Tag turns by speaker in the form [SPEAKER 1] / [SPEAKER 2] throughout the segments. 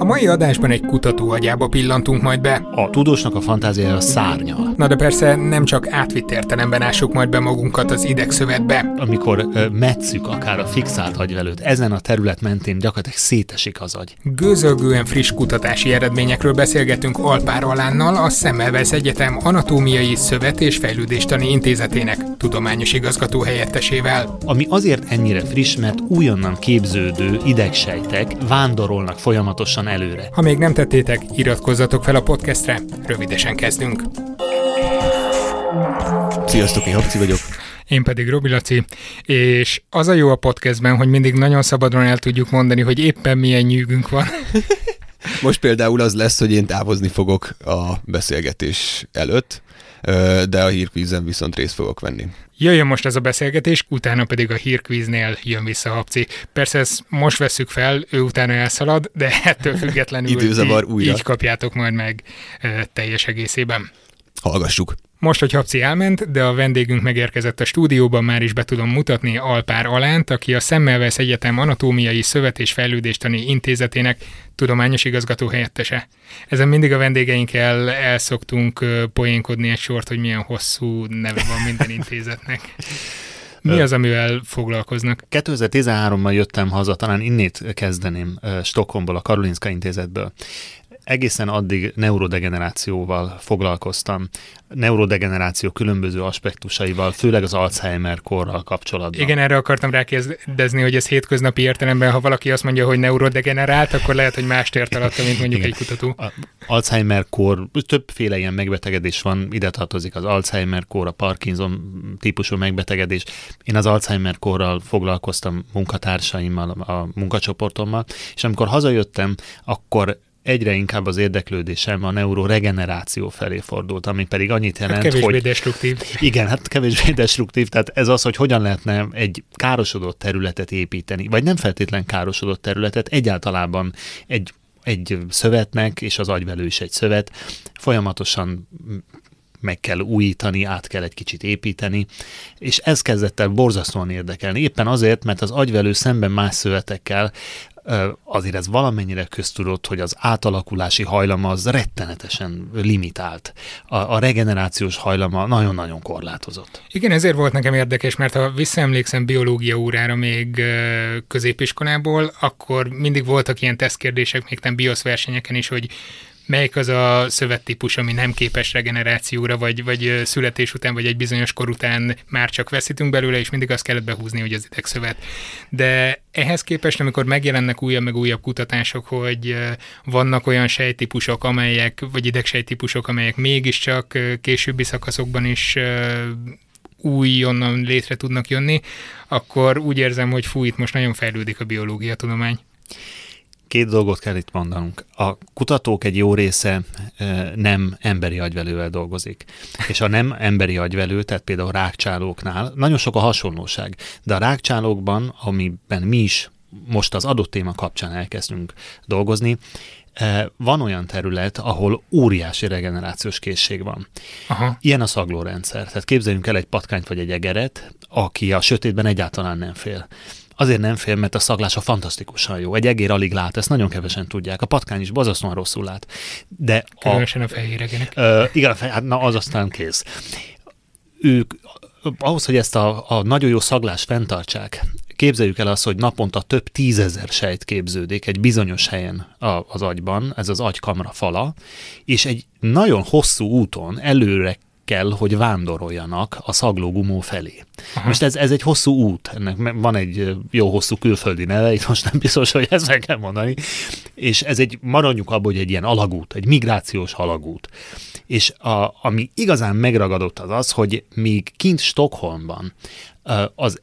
[SPEAKER 1] A mai adásban egy kutató agyába pillantunk majd be.
[SPEAKER 2] A tudósnak a fantáziája szárnyal.
[SPEAKER 1] Na de persze nem csak átvitt értelemben ássuk majd be magunkat az idegszövetbe.
[SPEAKER 2] Amikor ö, metszük akár a fixált agyvelőt, ezen a terület mentén gyakorlatilag szétesik az agy.
[SPEAKER 1] Gőzölgően friss kutatási eredményekről beszélgetünk Alpár Alánnal, a Szemmelweis Egyetem Anatómiai Szövet és Fejlődéstani Intézetének tudományos igazgató helyettesével.
[SPEAKER 2] Ami azért ennyire friss, mert újonnan képződő idegsejtek vándorolnak folyamatosan előre.
[SPEAKER 1] Ha még nem tettétek, iratkozzatok fel a podcastre, rövidesen kezdünk.
[SPEAKER 3] Sziasztok, én Habci vagyok.
[SPEAKER 1] Én pedig Robi Laci, és az a jó a podcastben, hogy mindig nagyon szabadon el tudjuk mondani, hogy éppen milyen nyűgünk van.
[SPEAKER 3] Most például az lesz, hogy én távozni fogok a beszélgetés előtt, de a hírkvízen viszont részt fogok venni.
[SPEAKER 1] Jöjjön most ez a beszélgetés, utána pedig a hírkvíznél jön vissza Habci. Persze ezt most veszük fel, ő utána elszalad, de ettől függetlenül
[SPEAKER 3] Időzavar
[SPEAKER 1] így,
[SPEAKER 3] újra.
[SPEAKER 1] így kapjátok majd meg teljes egészében.
[SPEAKER 3] Hallgassuk.
[SPEAKER 1] Most, hogy Habci elment, de a vendégünk megérkezett a stúdióban, már is be tudom mutatni Alpár Alánt, aki a Szemmelweis Egyetem Anatómiai Szövet és Fejlődéstani Intézetének tudományos igazgató helyettese. Ezen mindig a vendégeinkkel el szoktunk ö, poénkodni egy sort, hogy milyen hosszú neve van minden intézetnek. Mi az, amivel foglalkoznak?
[SPEAKER 2] 2013-ban jöttem haza, talán innét kezdeném Stockholmból, a Karolinska Intézetből. Egészen addig neurodegenerációval foglalkoztam, neurodegeneráció különböző aspektusaival, főleg az Alzheimer korral kapcsolatban.
[SPEAKER 1] Igen, erre akartam rákérdezni, hogy ez hétköznapi értelemben, ha valaki azt mondja, hogy neurodegenerált, akkor lehet, hogy mást ért alatta, mint mondjuk
[SPEAKER 2] Igen.
[SPEAKER 1] egy kutató.
[SPEAKER 2] A Alzheimer kor, többféle ilyen megbetegedés van, ide tartozik az Alzheimer kor, a Parkinson típusú megbetegedés. Én az Alzheimer korral foglalkoztam munkatársaimmal, a munkacsoportommal, és amikor hazajöttem, akkor egyre inkább az érdeklődésem a neuroregeneráció felé fordult, ami pedig annyit
[SPEAKER 1] Hát
[SPEAKER 2] jelent,
[SPEAKER 1] kevésbé
[SPEAKER 2] hogy
[SPEAKER 1] destruktív.
[SPEAKER 2] igen, hát kevésbé destruktív, tehát ez az, hogy hogyan lehetne egy károsodott területet építeni, vagy nem feltétlen károsodott területet, egyáltalában egy, egy szövetnek, és az agyvelő is egy szövet, folyamatosan meg kell újítani, át kell egy kicsit építeni, és ez kezdett el borzasztóan érdekelni. Éppen azért, mert az agyvelő szemben más szövetekkel azért ez valamennyire köztudott, hogy az átalakulási hajlama az rettenetesen limitált. A, a regenerációs hajlama nagyon-nagyon korlátozott.
[SPEAKER 1] Igen, ezért volt nekem érdekes, mert ha visszaemlékszem biológia órára még középiskolából, akkor mindig voltak ilyen tesztkérdések, még nem biosz versenyeken is, hogy melyik az a szövettípus, ami nem képes regenerációra, vagy, vagy születés után, vagy egy bizonyos kor után már csak veszítünk belőle, és mindig azt kellett behúzni, hogy az idegszövet. De ehhez képest, amikor megjelennek újabb meg újabb kutatások, hogy vannak olyan sejtípusok, amelyek, vagy idegsejtípusok, amelyek mégiscsak későbbi szakaszokban is újonnan létre tudnak jönni, akkor úgy érzem, hogy fú, itt most nagyon fejlődik a biológia tudomány.
[SPEAKER 2] Két dolgot kell itt mondanunk. A kutatók egy jó része ö, nem emberi agyvelővel dolgozik. És a nem emberi agyvelő, tehát például rákcsálóknál, nagyon sok a hasonlóság, de a rákcsálókban, amiben mi is most az adott téma kapcsán elkezdünk dolgozni, ö, van olyan terület, ahol óriási regenerációs készség van.
[SPEAKER 1] Aha.
[SPEAKER 2] Ilyen a szaglórendszer. Tehát képzeljünk el egy patkányt vagy egy egeret, aki a sötétben egyáltalán nem fél. Azért nem fél, mert a szaglása fantasztikusan jó. Egy egér alig lát, ezt nagyon kevesen tudják. A patkány is borzasztóan rosszul lát. De a,
[SPEAKER 1] Különösen a.
[SPEAKER 2] Ö, igen, hát na az aztán kész. Ők ahhoz, hogy ezt a, a nagyon jó szaglást fenntartsák, képzeljük el azt, hogy naponta több tízezer sejt képződik egy bizonyos helyen a, az agyban, ez az agykamra fala, és egy nagyon hosszú úton előre kell, hogy vándoroljanak a szaglógumó felé. Aha. Most ez, ez egy hosszú út, ennek van egy jó hosszú külföldi neve, itt most nem biztos, hogy ezt meg kell mondani, és ez egy, maradjunk abban, hogy egy ilyen alagút, egy migrációs alagút. És a, ami igazán megragadott az az, hogy még kint Stockholmban az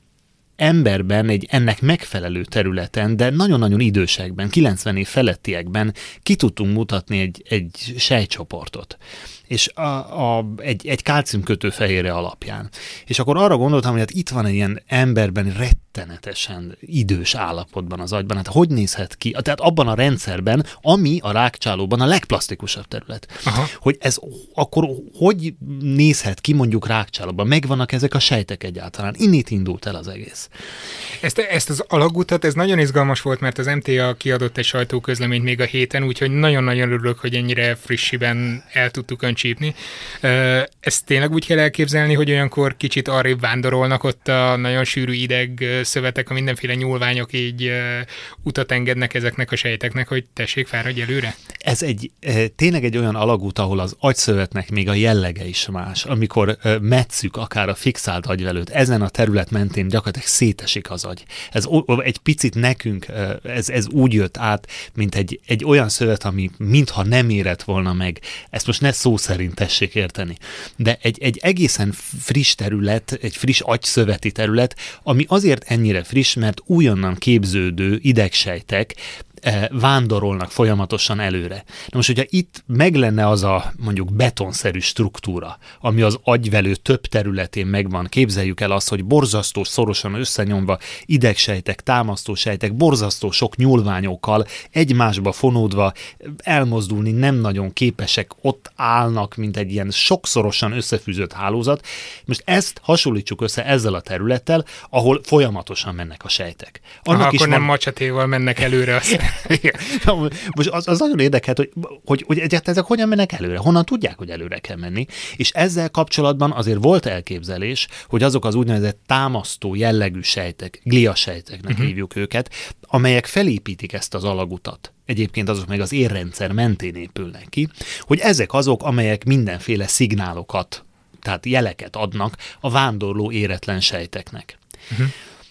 [SPEAKER 2] emberben egy ennek megfelelő területen, de nagyon-nagyon idősekben, 90 év felettiekben ki tudtunk mutatni egy, egy sejtcsoportot. És a, a, egy, egy kálciumkötő fehérje alapján. És akkor arra gondoltam, hogy hát itt van egy ilyen emberben rettenetesen idős állapotban az agyban. Hát hogy nézhet ki? Tehát abban a rendszerben, ami a rákcsálóban a legplastikusabb terület. Aha. Hogy ez akkor hogy nézhet ki mondjuk rákcsálóban? Megvannak ezek a sejtek egyáltalán? Innét indult el az egész.
[SPEAKER 1] Ezt, ezt az alagutat, ez nagyon izgalmas volt, mert az MTA kiadott egy sajtóközleményt még a héten, úgyhogy nagyon-nagyon örülök, hogy ennyire frissiben el tudtuk öncsípni. Ezt tényleg úgy kell elképzelni, hogy olyankor kicsit arrébb vándorolnak ott a nagyon sűrű ideg szövetek, a mindenféle nyúlványok így utat engednek ezeknek a sejteknek, hogy tessék, fáradj előre?
[SPEAKER 2] Ez egy tényleg egy olyan alagút, ahol az agyszövetnek még a jellege is más. Amikor metszük akár a fixált agyvelőt, ezen a terület mentén gyakorlatilag szétesik az agy. Ez egy picit nekünk, ez, ez úgy jött át, mint egy, egy olyan szövet, ami mintha nem érett volna meg. Ezt most ne szó szerint tessék érteni. De egy, egy egészen friss terület, egy friss agyszöveti terület, ami azért ennyire friss, mert újonnan képződő idegsejtek vándorolnak folyamatosan előre. Na most, hogyha itt meg lenne az a mondjuk betonszerű struktúra, ami az agyvelő több területén megvan, képzeljük el azt, hogy borzasztó szorosan összenyomva idegsejtek, támasztósejtek, borzasztó sok nyúlványokkal egymásba fonódva elmozdulni nem nagyon képesek, ott állnak, mint egy ilyen sokszorosan összefűzött hálózat. Most ezt hasonlítsuk össze ezzel a területtel, ahol folyamatosan mennek a sejtek.
[SPEAKER 1] Annak Aha, is akkor van... nem macsatéval mennek előre. Azt.
[SPEAKER 2] Most az, az nagyon érdekelt, hogy, hogy, hogy egyáltalán ezek hogyan mennek előre, honnan tudják, hogy előre kell menni, és ezzel kapcsolatban azért volt elképzelés, hogy azok az úgynevezett támasztó jellegű sejtek, gliasejteknek uh-huh. hívjuk őket, amelyek felépítik ezt az alagutat egyébként azok meg az érrendszer mentén épülnek ki, hogy ezek azok, amelyek mindenféle szignálokat, tehát jeleket adnak a vándorló éretlen sejteknek. Uh-huh.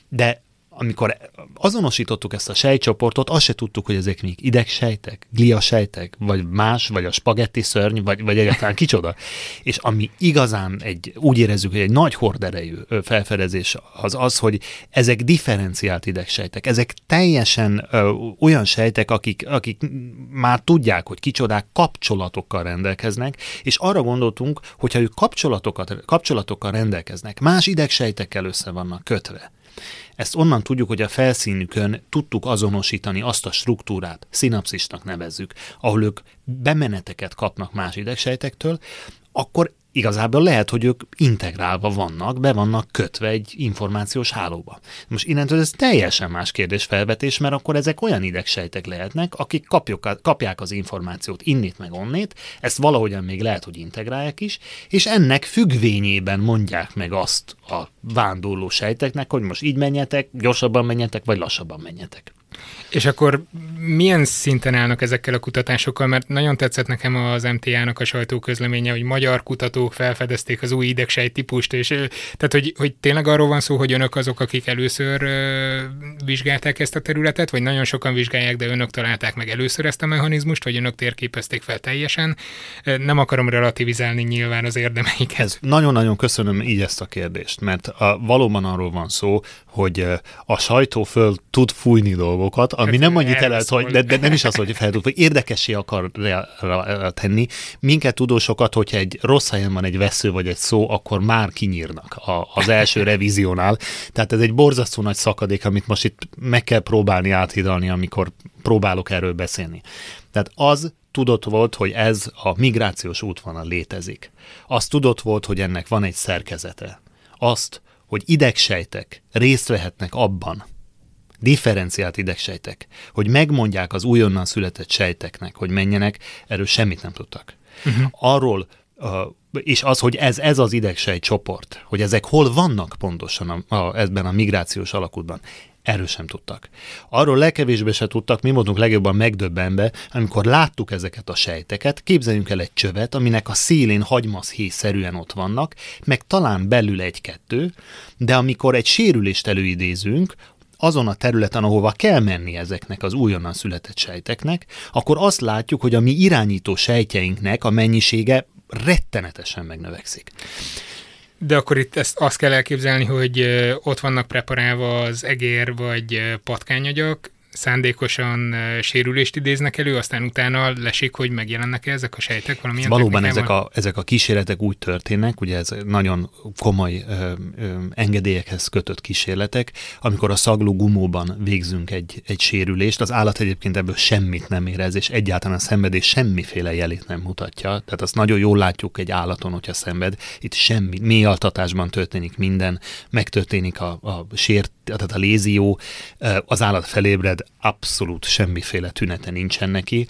[SPEAKER 2] De amikor azonosítottuk ezt a sejtcsoportot, azt se tudtuk, hogy ezek még idegsejtek, gliasejtek, vagy más, vagy a spagetti szörny, vagy, vagy egyáltalán kicsoda. És ami igazán egy, úgy érezzük, hogy egy nagy horderejű felfedezés az az, hogy ezek differenciált idegsejtek. Ezek teljesen ö, olyan sejtek, akik, akik már tudják, hogy kicsodák kapcsolatokkal rendelkeznek, és arra gondoltunk, hogyha ők kapcsolatokat, kapcsolatokkal rendelkeznek, más idegsejtekkel össze vannak kötve, ezt onnan tudjuk, hogy a felszínükön tudtuk azonosítani azt a struktúrát, szinapszisnak nevezzük, ahol ők bemeneteket kapnak más idegsejtektől, akkor igazából lehet, hogy ők integrálva vannak, be vannak kötve egy információs hálóba. Most innentől ez teljesen más kérdés felvetés, mert akkor ezek olyan idegsejtek lehetnek, akik kapjuk, kapják az információt innét meg onnét, ezt valahogyan még lehet, hogy integrálják is, és ennek függvényében mondják meg azt a vándorló sejteknek, hogy most így menjetek, gyorsabban menjetek, vagy lassabban menjetek.
[SPEAKER 1] És akkor milyen szinten állnak ezekkel a kutatásokkal? Mert nagyon tetszett nekem az MTA-nak a sajtóközleménye, hogy magyar kutatók felfedezték az új idegsejt típust, és tehát, hogy, hogy tényleg arról van szó, hogy önök azok, akik először ö, vizsgálták ezt a területet, vagy nagyon sokan vizsgálják, de önök találták meg először ezt a mechanizmust, vagy önök térképezték fel teljesen. Nem akarom relativizálni nyilván az érdemeiket. Ez
[SPEAKER 2] nagyon-nagyon köszönöm így ezt a kérdést, mert a, valóban arról van szó, hogy a sajtó föl tud fújni dolgokat, ami hát, nem annyit elelt, hogy, de, de nem is az, hogy fel tud, hogy érdekessé akar tenni. Minket tudósokat, hogyha egy rossz helyen van egy vesző vagy egy szó, akkor már kinyírnak a, az első revíziónál. Tehát ez egy borzasztó nagy szakadék, amit most itt meg kell próbálni áthidalni, amikor próbálok erről beszélni. Tehát az tudott volt, hogy ez a migrációs útvonal létezik. Az tudott volt, hogy ennek van egy szerkezete. Azt, hogy idegsejtek részt vehetnek abban, differenciált idegsejtek, hogy megmondják az újonnan született sejteknek, hogy menjenek, erről semmit nem tudtak. Uh-huh. Arról, és az, hogy ez, ez az idegsejt csoport, hogy ezek hol vannak pontosan a, a, ebben a migrációs alakútban, Erről sem tudtak. Arról legkevésbé se tudtak, mi voltunk legjobban megdöbbenve, amikor láttuk ezeket a sejteket, képzeljünk el egy csövet, aminek a szélén hagymaszhészerűen ott vannak, meg talán belül egy-kettő, de amikor egy sérülést előidézünk, azon a területen, ahova kell menni ezeknek az újonnan született sejteknek, akkor azt látjuk, hogy a mi irányító sejtjeinknek a mennyisége rettenetesen megnövekszik.
[SPEAKER 1] De akkor itt ezt azt kell elképzelni, hogy ott vannak preparálva az egér vagy patkányagyak, szándékosan sérülést idéznek elő, aztán utána lesik, hogy megjelennek -e ezek a sejtek valamilyen
[SPEAKER 2] Valóban ezek a, ezek a kísérletek úgy történnek, ugye ez nagyon komoly ö, ö, engedélyekhez kötött kísérletek, amikor a szagló gumóban végzünk egy, egy sérülést, az állat egyébként ebből semmit nem érez, és egyáltalán a szenvedés semmiféle jelét nem mutatja. Tehát azt nagyon jól látjuk egy állaton, hogyha szenved. Itt semmi, mély altatásban történik minden, megtörténik a, a sért, tehát a lézió, az állat felébred, abszolút semmiféle tünete nincsen neki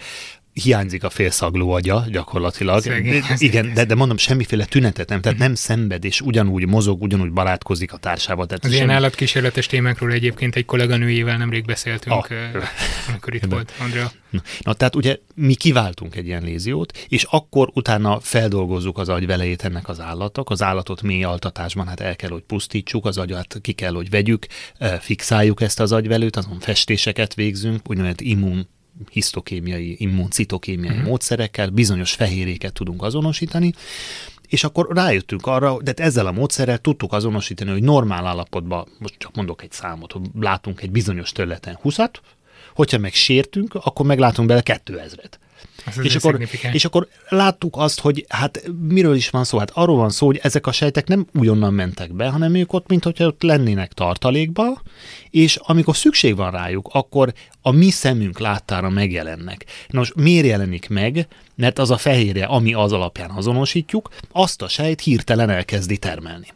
[SPEAKER 2] hiányzik a félszagló agya gyakorlatilag.
[SPEAKER 1] Szegény,
[SPEAKER 2] de, igen, de, de mondom, semmiféle tünetet nem, tehát nem szenved, és ugyanúgy mozog, ugyanúgy barátkozik a társával. Tehát
[SPEAKER 1] Az
[SPEAKER 2] semmi...
[SPEAKER 1] ilyen állatkísérletes témákról egyébként egy kolléganőjével nemrég beszéltünk,
[SPEAKER 2] Ah.
[SPEAKER 1] amikor itt volt Andrea.
[SPEAKER 2] Na, na, tehát ugye mi kiváltunk egy ilyen léziót, és akkor utána feldolgozzuk az agyvelejét ennek az állatok. Az állatot mély altatásban hát el kell, hogy pusztítsuk, az agyat ki kell, hogy vegyük, fixáljuk ezt az agyvelőt, azon festéseket végzünk, úgynevezett immun hisztokémiai, immuncitokémiai uh-huh. módszerekkel, bizonyos fehérjéket tudunk azonosítani, és akkor rájöttünk arra, de ezzel a módszerrel tudtuk azonosítani, hogy normál állapotban, most csak mondok egy számot, hogy látunk egy bizonyos területen 20-at, hogyha meg sértünk, akkor meglátunk bele 2000-et. És akkor, és akkor láttuk azt, hogy hát miről is van szó? Hát arról van szó, hogy ezek a sejtek nem újonnan mentek be, hanem ők ott, mint hogyha ott lennének tartalékba, és amikor szükség van rájuk, akkor a mi szemünk láttára megjelennek. Nos, miért jelenik meg? Mert az a fehérje, ami az alapján azonosítjuk, azt a sejt hirtelen elkezdi termelni.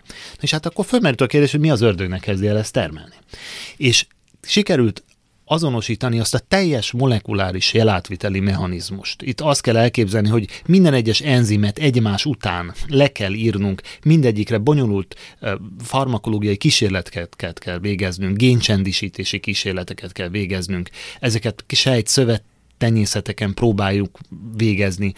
[SPEAKER 2] És hát akkor fölmerült a kérdés, hogy mi az ördögnek kezdi el ezt termelni. És sikerült azonosítani azt a teljes molekuláris jelátviteli mechanizmust. Itt azt kell elképzelni, hogy minden egyes enzimet egymás után le kell írnunk, mindegyikre bonyolult farmakológiai kísérleteket kell végeznünk, géncsendisítési kísérleteket kell végeznünk, ezeket sejt szövet tenyészeteken próbáljuk végezni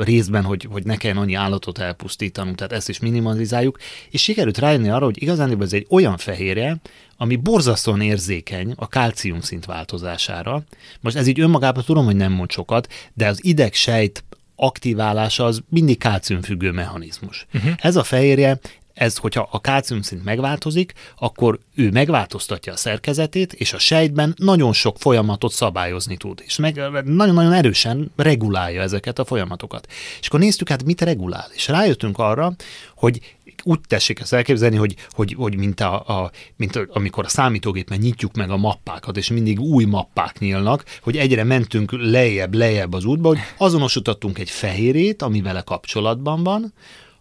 [SPEAKER 2] részben, hogy, hogy ne kelljen annyi állatot elpusztítanunk, tehát ezt is minimalizáljuk, és sikerült rájönni arra, hogy igazán ez egy olyan fehérje, ami borzasztóan érzékeny a kálcium szint változására. Most ez így önmagában tudom, hogy nem mond sokat, de az idegsejt aktiválása az mindig kálciumfüggő mechanizmus. Uh-huh. Ez a fehérje ez, hogyha a kálciumszint megváltozik, akkor ő megváltoztatja a szerkezetét, és a sejtben nagyon sok folyamatot szabályozni tud, és nagyon-nagyon erősen regulálja ezeket a folyamatokat. És akkor néztük, hát mit regulál, és rájöttünk arra, hogy úgy tessék ezt elképzelni, hogy, hogy, hogy mint, a, a, mint a, amikor a számítógépen nyitjuk meg a mappákat, és mindig új mappák nyílnak, hogy egyre mentünk lejjebb, lejjebb az útba, hogy azonosítottunk egy fehérét, ami vele kapcsolatban van,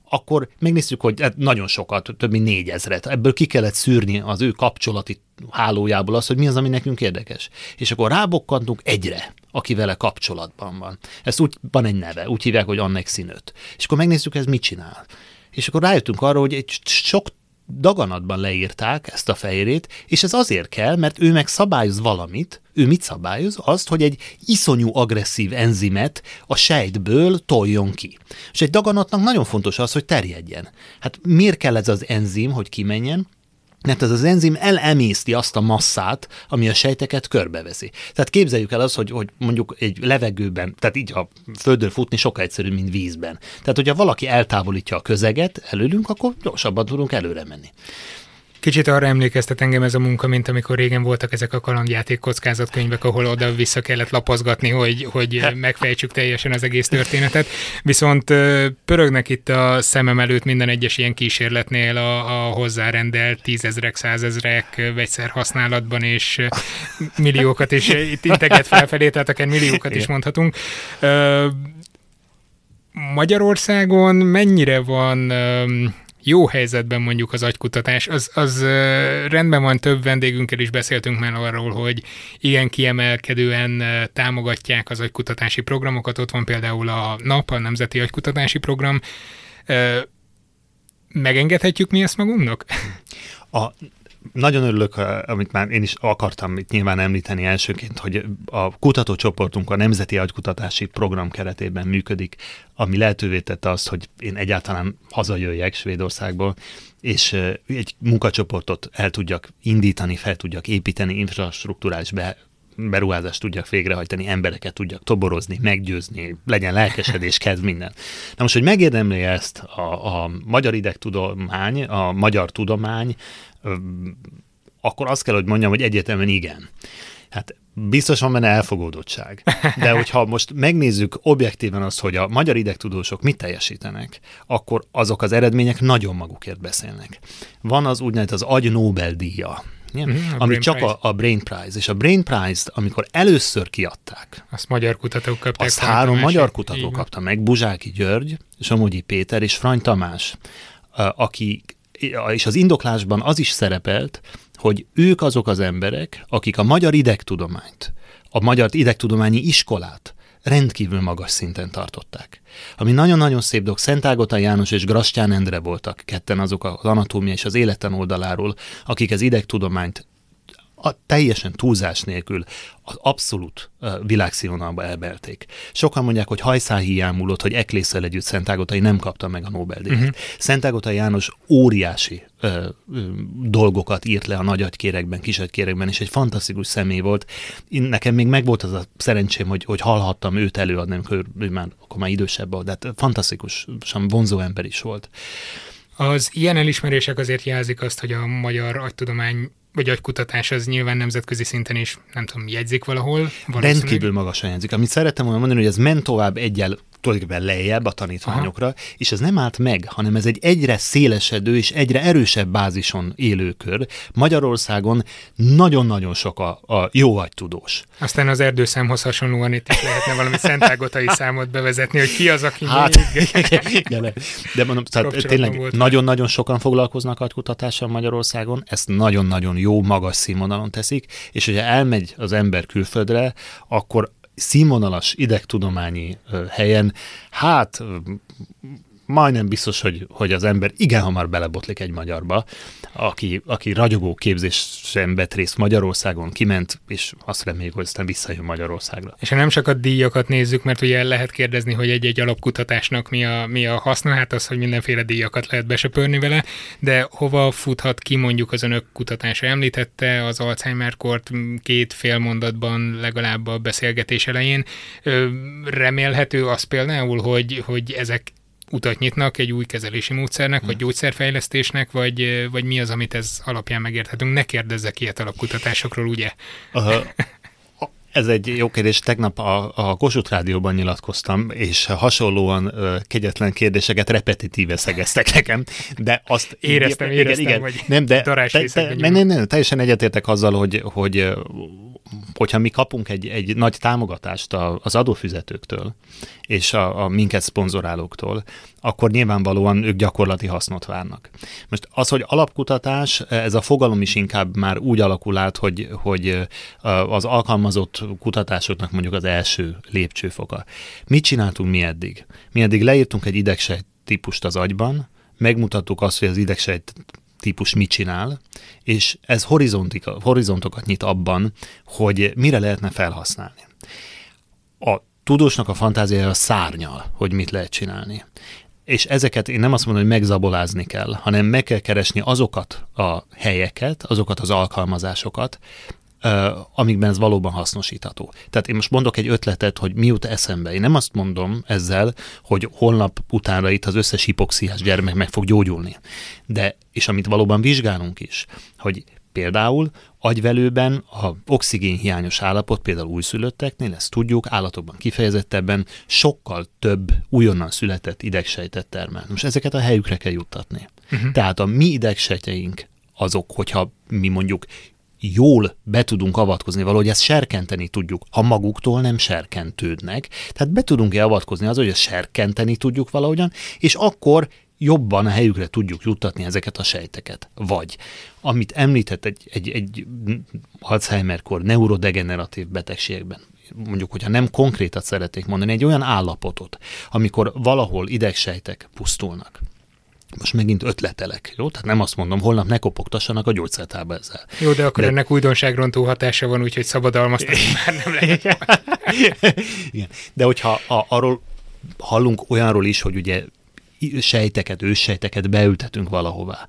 [SPEAKER 2] akkor megnézzük, hogy hát nagyon sokat, több mint négyezret. Ebből ki kellett szűrni az ő kapcsolati hálójából az, hogy mi az, ami nekünk érdekes. És akkor rábokkantunk egyre, aki vele kapcsolatban van. Ez úgy van egy neve, úgy hívják, hogy Annexin 5. És akkor megnézzük, ez mit csinál. És akkor rájöttünk arra, hogy egy sok daganatban leírták ezt a fehérét, és ez azért kell, mert ő meg szabályoz valamit, ő mit szabályoz? Azt, hogy egy iszonyú agresszív enzimet a sejtből toljon ki. És egy daganatnak nagyon fontos az, hogy terjedjen. Hát miért kell ez az enzim, hogy kimenjen? mert ez az enzim elemészti azt a masszát, ami a sejteket körbeveszi. Tehát képzeljük el azt, hogy, hogy mondjuk egy levegőben, tehát így a földön futni sokkal egyszerűbb, mint vízben. Tehát, hogyha valaki eltávolítja a közeget előlünk, akkor gyorsabban tudunk előre menni.
[SPEAKER 1] Kicsit arra emlékeztet engem ez a munka, mint amikor régen voltak ezek a kalandjáték kockázatkönyvek, ahol oda-vissza kellett lapozgatni, hogy, hogy megfejtsük teljesen az egész történetet. Viszont pörögnek itt a szemem előtt minden egyes ilyen kísérletnél a, a hozzárendelt tízezrek, százezrek vegyszer használatban, és milliókat is itt integet felfelé, tehát akár milliókat is mondhatunk. Magyarországon mennyire van jó helyzetben mondjuk az agykutatás, az, az rendben van, több vendégünkkel is beszéltünk már arról, hogy igen kiemelkedően támogatják az agykutatási programokat, ott van például a NAP, a Nemzeti Agykutatási Program. Megengedhetjük mi ezt magunknak?
[SPEAKER 2] A, nagyon örülök, amit már én is akartam itt nyilván említeni elsőként, hogy a kutatócsoportunk a Nemzeti Agykutatási Program keretében működik, ami lehetővé tette azt, hogy én egyáltalán hazajöjjek Svédországból, és egy munkacsoportot el tudjak indítani, fel tudjak építeni, infrastruktúrális be, beruházást tudjak végrehajtani, embereket tudjak toborozni, meggyőzni, legyen lelkesedés, kezd minden. Na most, hogy megérdemli ezt a, a magyar idegtudomány, a magyar tudomány, akkor azt kell, hogy mondjam, hogy egyetemen igen. Hát biztos van benne elfogódottság. De hogyha most megnézzük objektíven azt, hogy a magyar idegtudósok mit teljesítenek, akkor azok az eredmények nagyon magukért beszélnek. Van az úgynevezett az agy Nobel-díja, Mm, ami csak a, a Brain Prize. És a Brain Prize-t, amikor először kiadták,
[SPEAKER 1] azt magyar kutatók kapták.
[SPEAKER 2] Azt három magyar kutató kapta meg, Buzsáki György, Somogyi Péter és Frany Tamás, aki, és az indoklásban az is szerepelt, hogy ők azok az emberek, akik a magyar idegtudományt, a magyar idegtudományi iskolát rendkívül magas szinten tartották. Ami nagyon-nagyon szép dolog, Szent Ágota János és Grastyán Endre voltak ketten azok az anatómia és az életen oldaláról, akik az idegtudományt a teljesen túlzás nélkül az abszolút világszínvonalba elbelték. Sokan mondják, hogy hajszálhíján múlott, hogy Eklészel együtt Szent Ágotai nem kapta meg a Nobel-díjat. Uh-huh. Szent Ágotai János óriási uh, uh, dolgokat írt le a nagyagykérekben, kisagykérekben, és egy fantasztikus személy volt. Én, nekem még megvolt az a szerencsém, hogy, hogy hallhattam őt előadni, amikor ő már, akkor már idősebb volt, de hát fantasztikusan vonzó ember is volt.
[SPEAKER 1] Az ilyen elismerések azért jelzik azt, hogy a magyar agytudomány vagy agykutatás az nyilván nemzetközi szinten is, nem tudom, jegyzik valahol.
[SPEAKER 2] Rendkívül magasan jegyzik. Amit szerettem volna mondani, hogy ez ment tovább egyel tulajdonképpen lejjebb a tanítványokra, Aha. és ez nem állt meg, hanem ez egy egyre szélesedő és egyre erősebb bázison élő kör. Magyarországon nagyon-nagyon sok a, a jó tudós.
[SPEAKER 1] Aztán az erdőszámhoz hasonlóan itt is lehetne valami szentágotai számot bevezetni, hogy ki az, aki
[SPEAKER 2] hát, még... De mondom, tehát tényleg nagyon-nagyon sokan foglalkoznak agykutatással Magyarországon, ezt nagyon-nagyon jó, magas színvonalon teszik, és hogyha elmegy az ember külföldre, akkor színvonalas idegtudományi helyen, hát majdnem biztos, hogy, hogy az ember igen hamar belebotlik egy magyarba, aki, aki ragyogó képzésen vett részt Magyarországon, kiment, és azt reméljük, hogy aztán visszajön Magyarországra.
[SPEAKER 1] És ha nem csak a díjakat nézzük, mert ugye lehet kérdezni, hogy egy-egy alapkutatásnak mi a, mi a haszna, hát az, hogy mindenféle díjakat lehet besöpörni vele, de hova futhat ki mondjuk az önök kutatása? Említette az Alzheimer-kort két fél mondatban legalább a beszélgetés elején. Remélhető az például, hogy, hogy ezek utat nyitnak egy új kezelési módszernek, hmm. vagy gyógyszerfejlesztésnek, vagy, vagy mi az, amit ez alapján megérthetünk. Ne kérdezzek ilyet alapkutatásokról, ugye? Uh,
[SPEAKER 2] ez egy jó kérdés. Tegnap a, a Kossuth Rádióban nyilatkoztam, és hasonlóan uh, kegyetlen kérdéseket repetitíve szegeztek nekem, de azt...
[SPEAKER 1] Éreztem, igen, éreztem, igen, hogy
[SPEAKER 2] nem, de te, te, nem, nem, nem, teljesen egyetértek azzal, hogy, hogy hogyha mi kapunk egy, egy nagy támogatást az adófizetőktől és a, a minket szponzorálóktól, akkor nyilvánvalóan ők gyakorlati hasznot várnak. Most az, hogy alapkutatás, ez a fogalom is inkább már úgy alakul át, hogy, hogy az alkalmazott kutatásoknak mondjuk az első lépcsőfoka. Mit csináltunk mi eddig? Mi eddig leírtunk egy idegsejt típust az agyban, megmutattuk azt, hogy az idegsejt típus mit csinál, és ez horizontokat nyit abban, hogy mire lehetne felhasználni. A tudósnak a fantáziája szárnyal, hogy mit lehet csinálni. És ezeket én nem azt mondom, hogy megzabolázni kell, hanem meg kell keresni azokat a helyeket, azokat az alkalmazásokat, amikben ez valóban hasznosítható. Tehát én most mondok egy ötletet, hogy mi jut eszembe. Én nem azt mondom ezzel, hogy holnap utánra itt az összes hipoxiás gyermek meg fog gyógyulni. De, és amit valóban vizsgálunk is, hogy Például agyvelőben a oxigénhiányos állapot, például újszülötteknél, ezt tudjuk, állatokban kifejezettebben sokkal több újonnan született idegsejtet termel. Most ezeket a helyükre kell juttatni. Uh-huh. Tehát a mi idegsejteink azok, hogyha mi mondjuk jól be tudunk avatkozni valahogy ezt serkenteni tudjuk, ha maguktól nem serkentődnek. Tehát be tudunk-e avatkozni az, hogy ezt serkenteni tudjuk valahogyan, és akkor jobban a helyükre tudjuk juttatni ezeket a sejteket. Vagy, amit említett egy, egy, egy Alzheimer-kor neurodegeneratív betegségben, mondjuk, hogyha nem konkrétat szeretnék mondani, egy olyan állapotot, amikor valahol idegsejtek pusztulnak, most megint ötletelek, jó? Tehát nem azt mondom, holnap ne kopogtassanak a gyógyszertába ezzel.
[SPEAKER 1] Jó, de akkor de... ennek újdonságrontó hatása van, úgyhogy szabadalmaztatni már nem lehet.
[SPEAKER 2] Igen. De hogyha a, arról hallunk olyanról is, hogy ugye sejteket, őssejteket beültetünk valahová.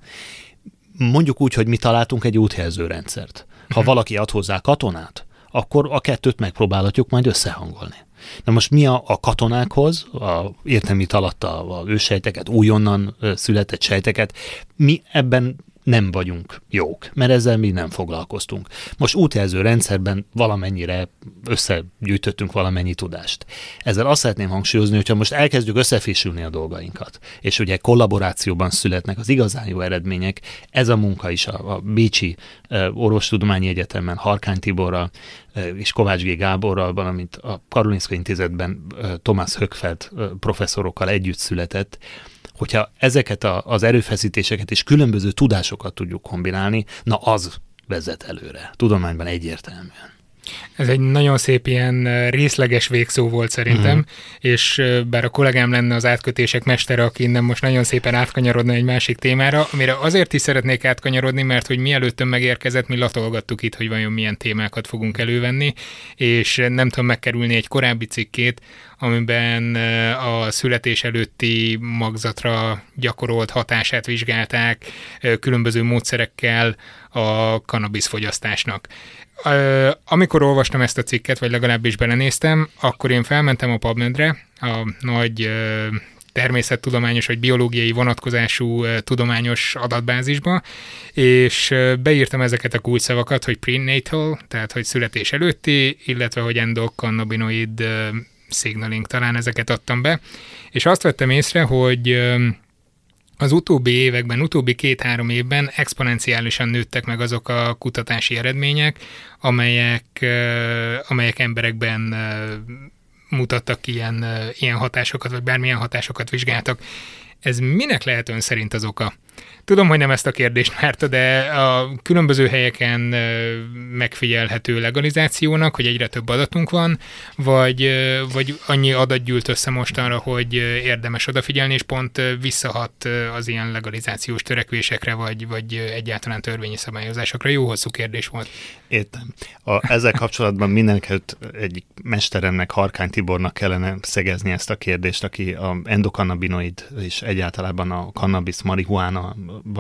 [SPEAKER 2] Mondjuk úgy, hogy mi találtunk egy útjelző rendszert. Ha mhm. valaki ad hozzá katonát, akkor a kettőt megpróbálhatjuk majd összehangolni. Na most mi a, a katonákhoz, a értelmi alatt a, a ősejteket, újonnan született sejteket, mi ebben nem vagyunk jók, mert ezzel mi nem foglalkoztunk. Most útjelző rendszerben valamennyire összegyűjtöttünk valamennyi tudást. Ezzel azt szeretném hangsúlyozni, hogyha most elkezdjük összefésülni a dolgainkat, és ugye kollaborációban születnek az igazán jó eredmények, ez a munka is a, a Bécsi Orvostudományi Egyetemen Harkány Tiborral és Kovács G. Gáborral, valamint a Karolinszka Intézetben Thomas Höckfeld professzorokkal együtt született, hogyha ezeket a, az erőfeszítéseket és különböző tudásokat tudjuk kombinálni, na az vezet előre. Tudományban egyértelműen.
[SPEAKER 1] Ez egy nagyon szép ilyen részleges végszó volt szerintem, uh-huh. és bár a kollégám lenne az átkötések mestere, aki innen most nagyon szépen átkanyarodna egy másik témára, amire azért is szeretnék átkanyarodni, mert hogy mielőtt ön megérkezett, mi latolgattuk itt, hogy vajon milyen témákat fogunk elővenni, és nem tudom megkerülni egy korábbi cikkét, amiben a születés előtti magzatra gyakorolt hatását vizsgálták különböző módszerekkel a cannabis fogyasztásnak. Amikor olvastam ezt a cikket, vagy legalábbis belenéztem, akkor én felmentem a PubMed-re, a nagy természettudományos vagy biológiai vonatkozású tudományos adatbázisba, és beírtam ezeket a kulcsszavakat, hogy prenatal, tehát hogy születés előtti, illetve hogy endokannabinoid signaling, talán ezeket adtam be, és azt vettem észre, hogy az utóbbi években, utóbbi két-három évben exponenciálisan nőttek meg azok a kutatási eredmények, amelyek, amelyek emberekben mutattak ilyen, ilyen hatásokat, vagy bármilyen hatásokat vizsgáltak. Ez minek lehet ön szerint az oka? Tudom, hogy nem ezt a kérdést várta, de a különböző helyeken megfigyelhető legalizációnak, hogy egyre több adatunk van, vagy, vagy annyi adat gyűlt össze mostanra, hogy érdemes odafigyelni, és pont visszahat az ilyen legalizációs törekvésekre, vagy, vagy egyáltalán törvényi szabályozásokra. Jó hosszú kérdés volt.
[SPEAKER 2] Értem. A, ezzel kapcsolatban mindenkelt egy mesteremnek, Harkány Tibornak kellene szegezni ezt a kérdést, aki a endokannabinoid és egyáltalán a cannabis, marihuána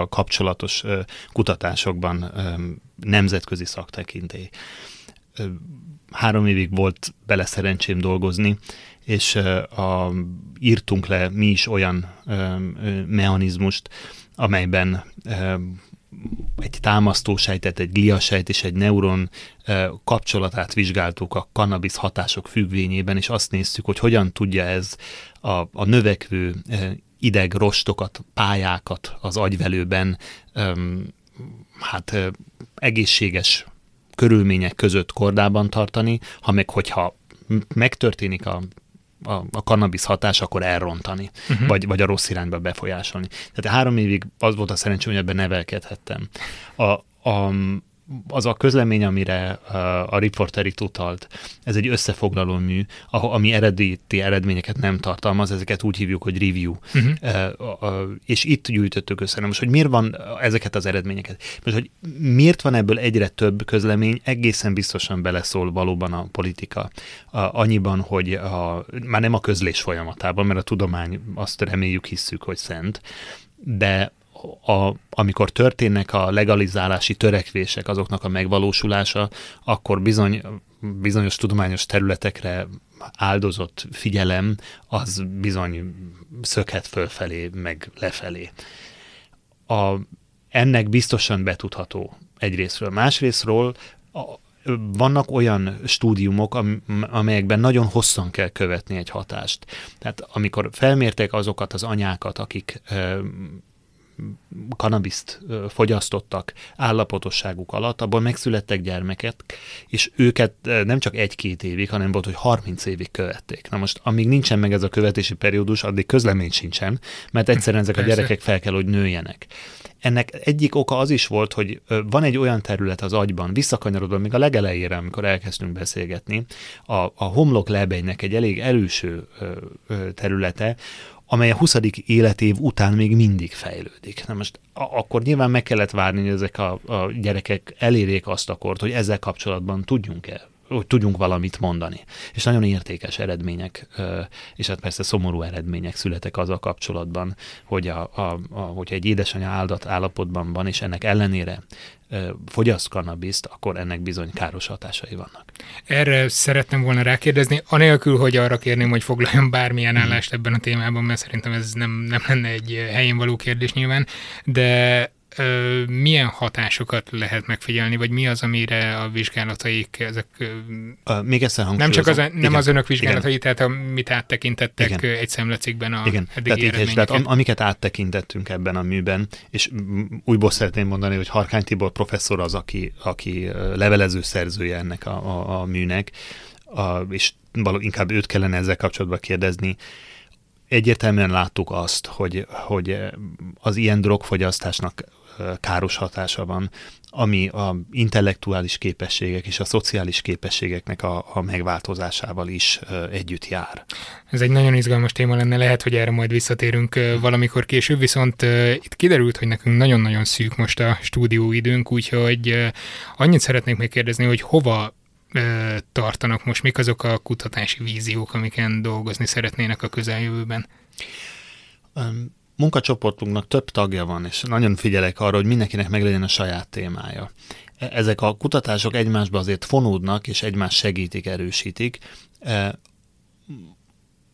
[SPEAKER 2] kapcsolatos kutatásokban nemzetközi szaktekintély. Három évig volt bele szerencsém dolgozni, és a, írtunk le mi is olyan mechanizmust, amelyben egy támasztósejtet, egy gliasejt és egy neuron kapcsolatát vizsgáltuk a cannabis hatások függvényében, és azt néztük, hogy hogyan tudja ez a, a növekvő ideg rostokat, pályákat az agyvelőben hát egészséges körülmények között kordában tartani, ha meg hogyha megtörténik a a, a cannabis hatás, akkor elrontani, uh-huh. vagy, vagy a rossz irányba befolyásolni. Tehát három évig az volt a szerencsém, hogy ebben nevelkedhettem. A, a, az a közlemény, amire a riporter itt utalt, ez egy összefoglaló mű, ami eredeti eredményeket nem tartalmaz, ezeket úgy hívjuk, hogy review. Uh-huh. Uh, uh, és itt gyűjtöttük össze. most, hogy miért van ezeket az eredményeket? Most, hogy miért van ebből egyre több közlemény, egészen biztosan beleszól valóban a politika. Annyiban, hogy a, már nem a közlés folyamatában, mert a tudomány azt reméljük, hisszük, hogy szent, de a, amikor történnek a legalizálási törekvések, azoknak a megvalósulása, akkor bizony bizonyos tudományos területekre áldozott figyelem, az bizony szökhet fölfelé, meg lefelé. A, ennek biztosan betudható egyrésztről. Másrésztről a, vannak olyan stúdiumok, amelyekben nagyon hosszan kell követni egy hatást. Tehát amikor felmérték azokat az anyákat, akik kanabiszt fogyasztottak állapotosságuk alatt, abból megszülettek gyermeket, és őket nem csak egy-két évig, hanem volt, hogy 30 évig követték. Na most, amíg nincsen meg ez a követési periódus, addig közlemény sincsen, mert egyszerűen ezek Persze. a gyerekek fel kell, hogy nőjenek. Ennek egyik oka az is volt, hogy van egy olyan terület az agyban, visszakanyarodva még a legelejére, amikor elkezdtünk beszélgetni, a, a homlok lebegynek egy elég előső területe, amely a 20. életév után még mindig fejlődik. Na most akkor nyilván meg kellett várni, hogy ezek a, a gyerekek elérjék azt a kort, hogy ezzel kapcsolatban tudjunk-e hogy tudjunk valamit mondani. És nagyon értékes eredmények, és hát persze szomorú eredmények születek azzal kapcsolatban, hogy a, a, a, hogyha egy édesanyja áldat állapotban van, és ennek ellenére fogyaszt kannabiszt, akkor ennek bizony káros hatásai vannak.
[SPEAKER 1] Erre szeretném volna rákérdezni, anélkül, hogy arra kérném, hogy foglaljon bármilyen mhm. állást ebben a témában, mert szerintem ez nem, nem lenne egy helyén való kérdés nyilván, de milyen hatásokat lehet megfigyelni, vagy mi az, amire a vizsgálataik ezek...
[SPEAKER 2] Ö, még egyszer
[SPEAKER 1] Nem csak az, nem igen, az önök vizsgálatai, igen. tehát amit áttekintettek igen. egy szemlecikben a igen. eddigi
[SPEAKER 2] tehát, tehát am, amiket áttekintettünk ebben a műben, és újból szeretném mondani, hogy Harkány Tibor professzor az, aki, aki levelező szerzője ennek a, a, a műnek, a, és való, inkább őt kellene ezzel kapcsolatban kérdezni, egyértelműen láttuk azt, hogy, hogy az ilyen drogfogyasztásnak káros hatása van, ami a intellektuális képességek és a szociális képességeknek a, a megváltozásával is együtt jár.
[SPEAKER 1] Ez egy nagyon izgalmas téma lenne, lehet, hogy erre majd visszatérünk valamikor később, viszont itt kiderült, hogy nekünk nagyon-nagyon szűk most a stúdióidőnk, úgyhogy annyit szeretnék megkérdezni, hogy hova tartanak most, mik azok a kutatási víziók, amiken dolgozni szeretnének a közeljövőben?
[SPEAKER 2] Munkacsoportunknak több tagja van, és nagyon figyelek arra, hogy mindenkinek meglegyen a saját témája. E, ezek a kutatások egymásba azért fonódnak, és egymást segítik, erősítik.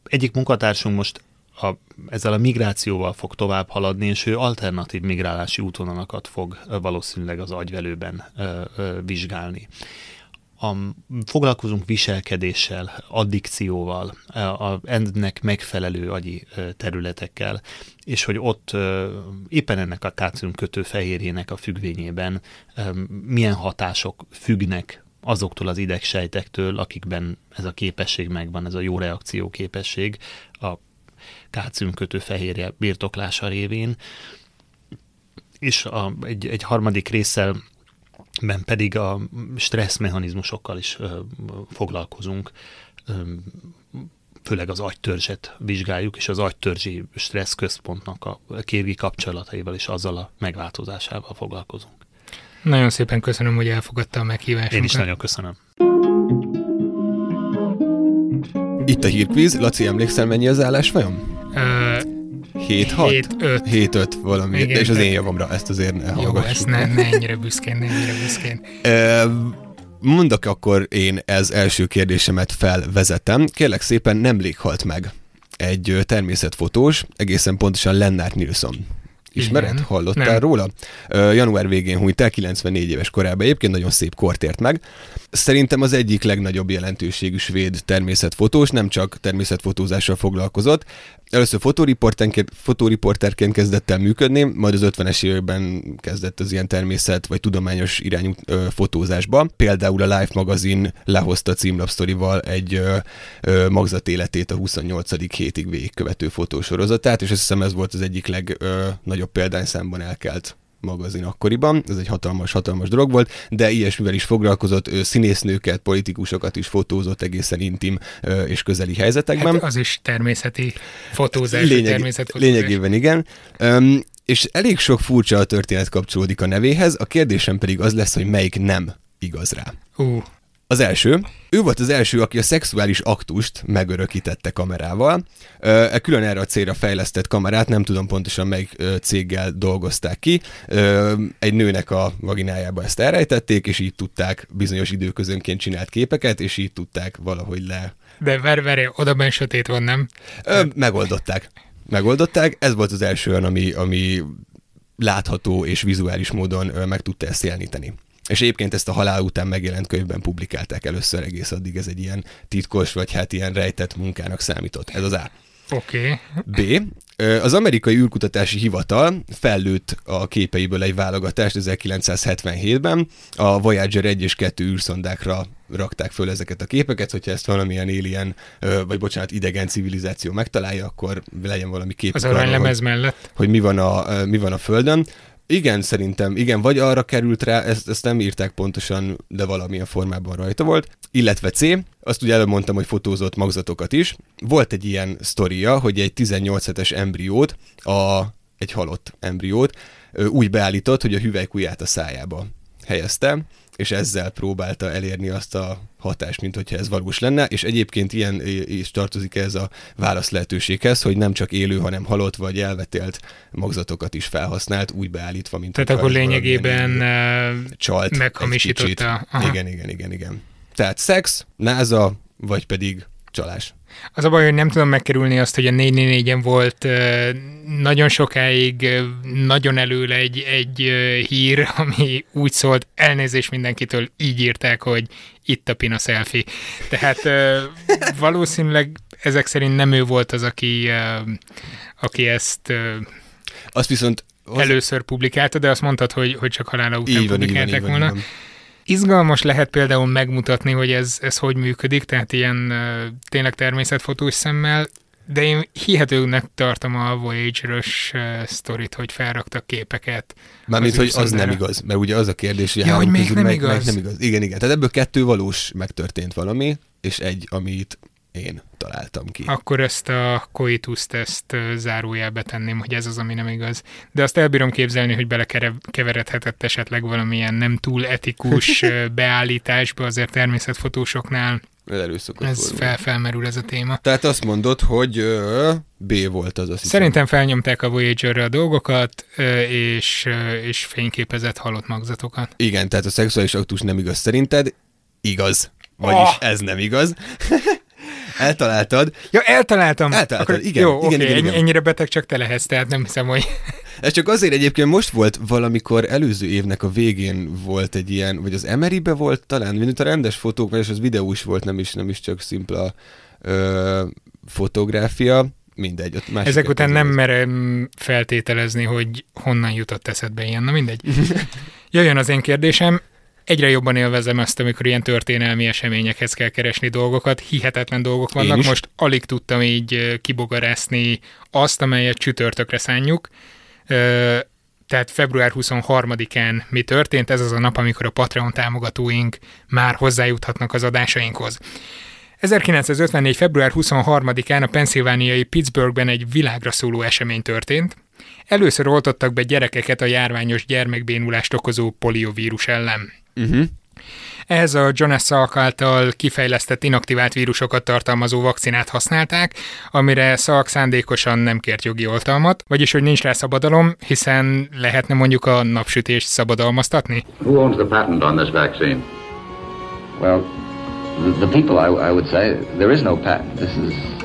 [SPEAKER 2] Egyik munkatársunk most a, ezzel a migrációval fog tovább haladni, és ő alternatív migrálási útvonalakat fog valószínűleg az agyvelőben vizsgálni a, foglalkozunk viselkedéssel, addikcióval, a, ennek megfelelő agyi területekkel, és hogy ott éppen ennek a kötő fehérjének a függvényében milyen hatások függnek azoktól az idegsejtektől, akikben ez a képesség megvan, ez a jó reakció képesség a kötő fehérje birtoklása révén. És a, egy, egy harmadik résszel ben pedig a stressz mechanizmusokkal is ö, foglalkozunk, ö, főleg az agytörzset vizsgáljuk, és az agytörzsi stressz központnak a kérgi kapcsolataival és azzal a megváltozásával foglalkozunk.
[SPEAKER 1] Nagyon szépen köszönöm, hogy elfogadta a meghívást.
[SPEAKER 2] Én is nagyon köszönöm.
[SPEAKER 3] Itt a hírkvíz. Laci, emlékszel, mennyi az állás vajon? 7-6? 7-5 valami, Igen, és az én javamra ezt azért ne
[SPEAKER 1] Jó, ezt ne, ne ennyire büszkén, ne ennyire büszkén.
[SPEAKER 3] Mondok akkor én ez első kérdésemet felvezetem. Kérlek szépen, nemrég halt meg egy természetfotós, egészen pontosan Lennart Nilsson. Ismered? Igen. Hallottál Nem. róla? Január végén hunyt el, 94 éves korában. Egyébként nagyon szép kort ért meg. Szerintem az egyik legnagyobb jelentőségű svéd természetfotós, nem csak természetfotózással foglalkozott. Először fotóriporterként kezdett el működni, majd az 50-es években kezdett az ilyen természet vagy tudományos irányú ö, fotózásba. Például a Life magazin lehozta címlapsztorival egy ö, ö, magzat életét a 28. hétig végigkövető fotósorozatát, és azt hiszem ez volt az egyik legnagyobb példányszámban elkelt magazin akkoriban, ez egy hatalmas-hatalmas dolog volt, de ilyesmivel is foglalkozott, ő színésznőket, politikusokat is fotózott egészen intim és közeli helyzetekben. Hát
[SPEAKER 1] az is természeti fotózás, Lényeg, természetfotózás.
[SPEAKER 3] Lényegében igen. Um, és elég sok furcsa történet kapcsolódik a nevéhez, a kérdésem pedig az lesz, hogy melyik nem igaz rá.
[SPEAKER 1] Uh.
[SPEAKER 3] Az első, ő volt az első, aki a szexuális aktust megörökítette kamerával. E külön erre a célra fejlesztett kamerát, nem tudom pontosan melyik céggel dolgozták ki. Egy nőnek a vaginájába ezt elrejtették, és így tudták bizonyos időközönként csinált képeket, és így tudták valahogy le...
[SPEAKER 1] De várj, várj, oda ben sötét van, nem?
[SPEAKER 3] Megoldották. Megoldották. Ez volt az első olyan, ami, ami látható és vizuális módon meg tudta ezt jeleníteni. És egyébként ezt a halál után megjelent könyvben publikálták először egész addig, ez egy ilyen titkos, vagy hát ilyen rejtett munkának számított. Ez az A.
[SPEAKER 1] Oké.
[SPEAKER 3] Okay. B. Az amerikai űrkutatási hivatal fellőtt a képeiből egy válogatást 1977-ben. A Voyager 1 és 2 űrszondákra rakták föl ezeket a képeket, hogyha ezt valamilyen alien, vagy bocsánat, idegen civilizáció megtalálja, akkor legyen valami kép.
[SPEAKER 1] Az aranylemez mellett.
[SPEAKER 3] Hogy mi van, a, mi van a Földön. Igen, szerintem, igen, vagy arra került rá, ezt, ezt nem írták pontosan, de valamilyen formában rajta volt. Illetve C, azt ugye előbb mondtam, hogy fotózott magzatokat is. Volt egy ilyen sztoria, hogy egy 18 hetes embriót, a, egy halott embriót úgy beállított, hogy a hüvelykujját a szájába helyezte, és ezzel próbálta elérni azt a hatást, mint hogyha ez valós lenne, és egyébként ilyen is tartozik ez a válasz lehetőséghez, hogy nem csak élő, hanem halott vagy elvetélt magzatokat is felhasznált, úgy beállítva, mint
[SPEAKER 1] Tehát akkor lényegében csalt meghamisította.
[SPEAKER 3] Igen, igen, igen, igen. Tehát szex, náza, vagy pedig csalás.
[SPEAKER 1] Az a baj, hogy nem tudom megkerülni azt, hogy a 444-en volt nagyon sokáig nagyon előle egy, egy hír, ami úgy szólt, elnézés mindenkitől, így írták, hogy itt a pina selfie. Tehát valószínűleg ezek szerint nem ő volt az, aki, aki ezt
[SPEAKER 3] azt viszont
[SPEAKER 1] az... először publikálta, de azt mondtad, hogy, hogy csak halála után
[SPEAKER 3] így van,
[SPEAKER 1] publikálták
[SPEAKER 3] így van,
[SPEAKER 1] volna.
[SPEAKER 3] Így van, így van.
[SPEAKER 1] Izgalmas lehet például megmutatni, hogy ez, ez hogy működik, tehát ilyen tényleg természetfotós szemmel, de én hihetőnek tartom a Voyager-ös sztorit, hogy felraktak képeket.
[SPEAKER 3] Mármint, hogy az nem igaz, mert ugye az a kérdés, hogy,
[SPEAKER 1] ja, hogy még nem
[SPEAKER 3] meg,
[SPEAKER 1] igaz.
[SPEAKER 3] meg nem igaz. Igen, igen. Tehát ebből kettő valós megtörtént valami, és egy, amit én találtam ki.
[SPEAKER 1] Akkor ezt a coitus ezt zárójelbe tenném, hogy ez az, ami nem igaz. De azt elbírom képzelni, hogy belekeveredhetett esetleg valamilyen nem túl etikus beállításba, azért természetfotósoknál
[SPEAKER 3] ez
[SPEAKER 1] ez fel, felmerül ez a téma.
[SPEAKER 3] Tehát azt mondod, hogy ö, B volt az, azt
[SPEAKER 1] Szerintem felnyomták a voyager a dolgokat, ö, és, ö, és fényképezett halott magzatokat.
[SPEAKER 3] Igen, tehát a szexuális aktus nem igaz szerinted, igaz. Vagyis oh. ez nem igaz. Eltaláltad.
[SPEAKER 1] Ja, eltaláltam.
[SPEAKER 3] Eltaláltad,
[SPEAKER 1] Akkor,
[SPEAKER 3] igen.
[SPEAKER 1] Jó,
[SPEAKER 3] igen,
[SPEAKER 1] oké,
[SPEAKER 3] igen, igen.
[SPEAKER 1] ennyire beteg csak te lehetsz, tehát nem hiszem, hogy...
[SPEAKER 3] Ez csak azért egyébként most volt valamikor előző évnek a végén volt egy ilyen, vagy az Emerybe volt talán, mint a rendes fotók, és az videó is volt, nem is, nem is csak szimpla ö, fotográfia, mindegy. Ott másik
[SPEAKER 1] Ezek után nem
[SPEAKER 3] az-
[SPEAKER 1] merem feltételezni, hogy honnan jutott eszedbe ilyen, na mindegy. Jöjjön az én kérdésem. Egyre jobban élvezem azt, amikor ilyen történelmi eseményekhez kell keresni dolgokat. Hihetetlen dolgok vannak. Most alig tudtam így kibogarászni azt, amelyet csütörtökre szánjuk. Tehát február 23-án mi történt? Ez az a nap, amikor a Patreon támogatóink már hozzájuthatnak az adásainkhoz. 1954. február 23-án a pennsylvániai Pittsburghben egy világra szóló esemény történt. Először oltottak be gyerekeket a járványos gyermekbénulást okozó poliovírus ellen.
[SPEAKER 3] Uh-huh.
[SPEAKER 1] Ehhez a Jonas Salk által kifejlesztett inaktivált vírusokat tartalmazó vakcinát használták, amire Salk szándékosan nem kért jogi oltalmat, vagyis hogy nincs rá szabadalom, hiszen lehetne mondjuk a napsütést szabadalmaztatni.
[SPEAKER 4] Who owns the patent on this vaccine?
[SPEAKER 5] Well, the, the people, I, I would say, there is no patent. This is.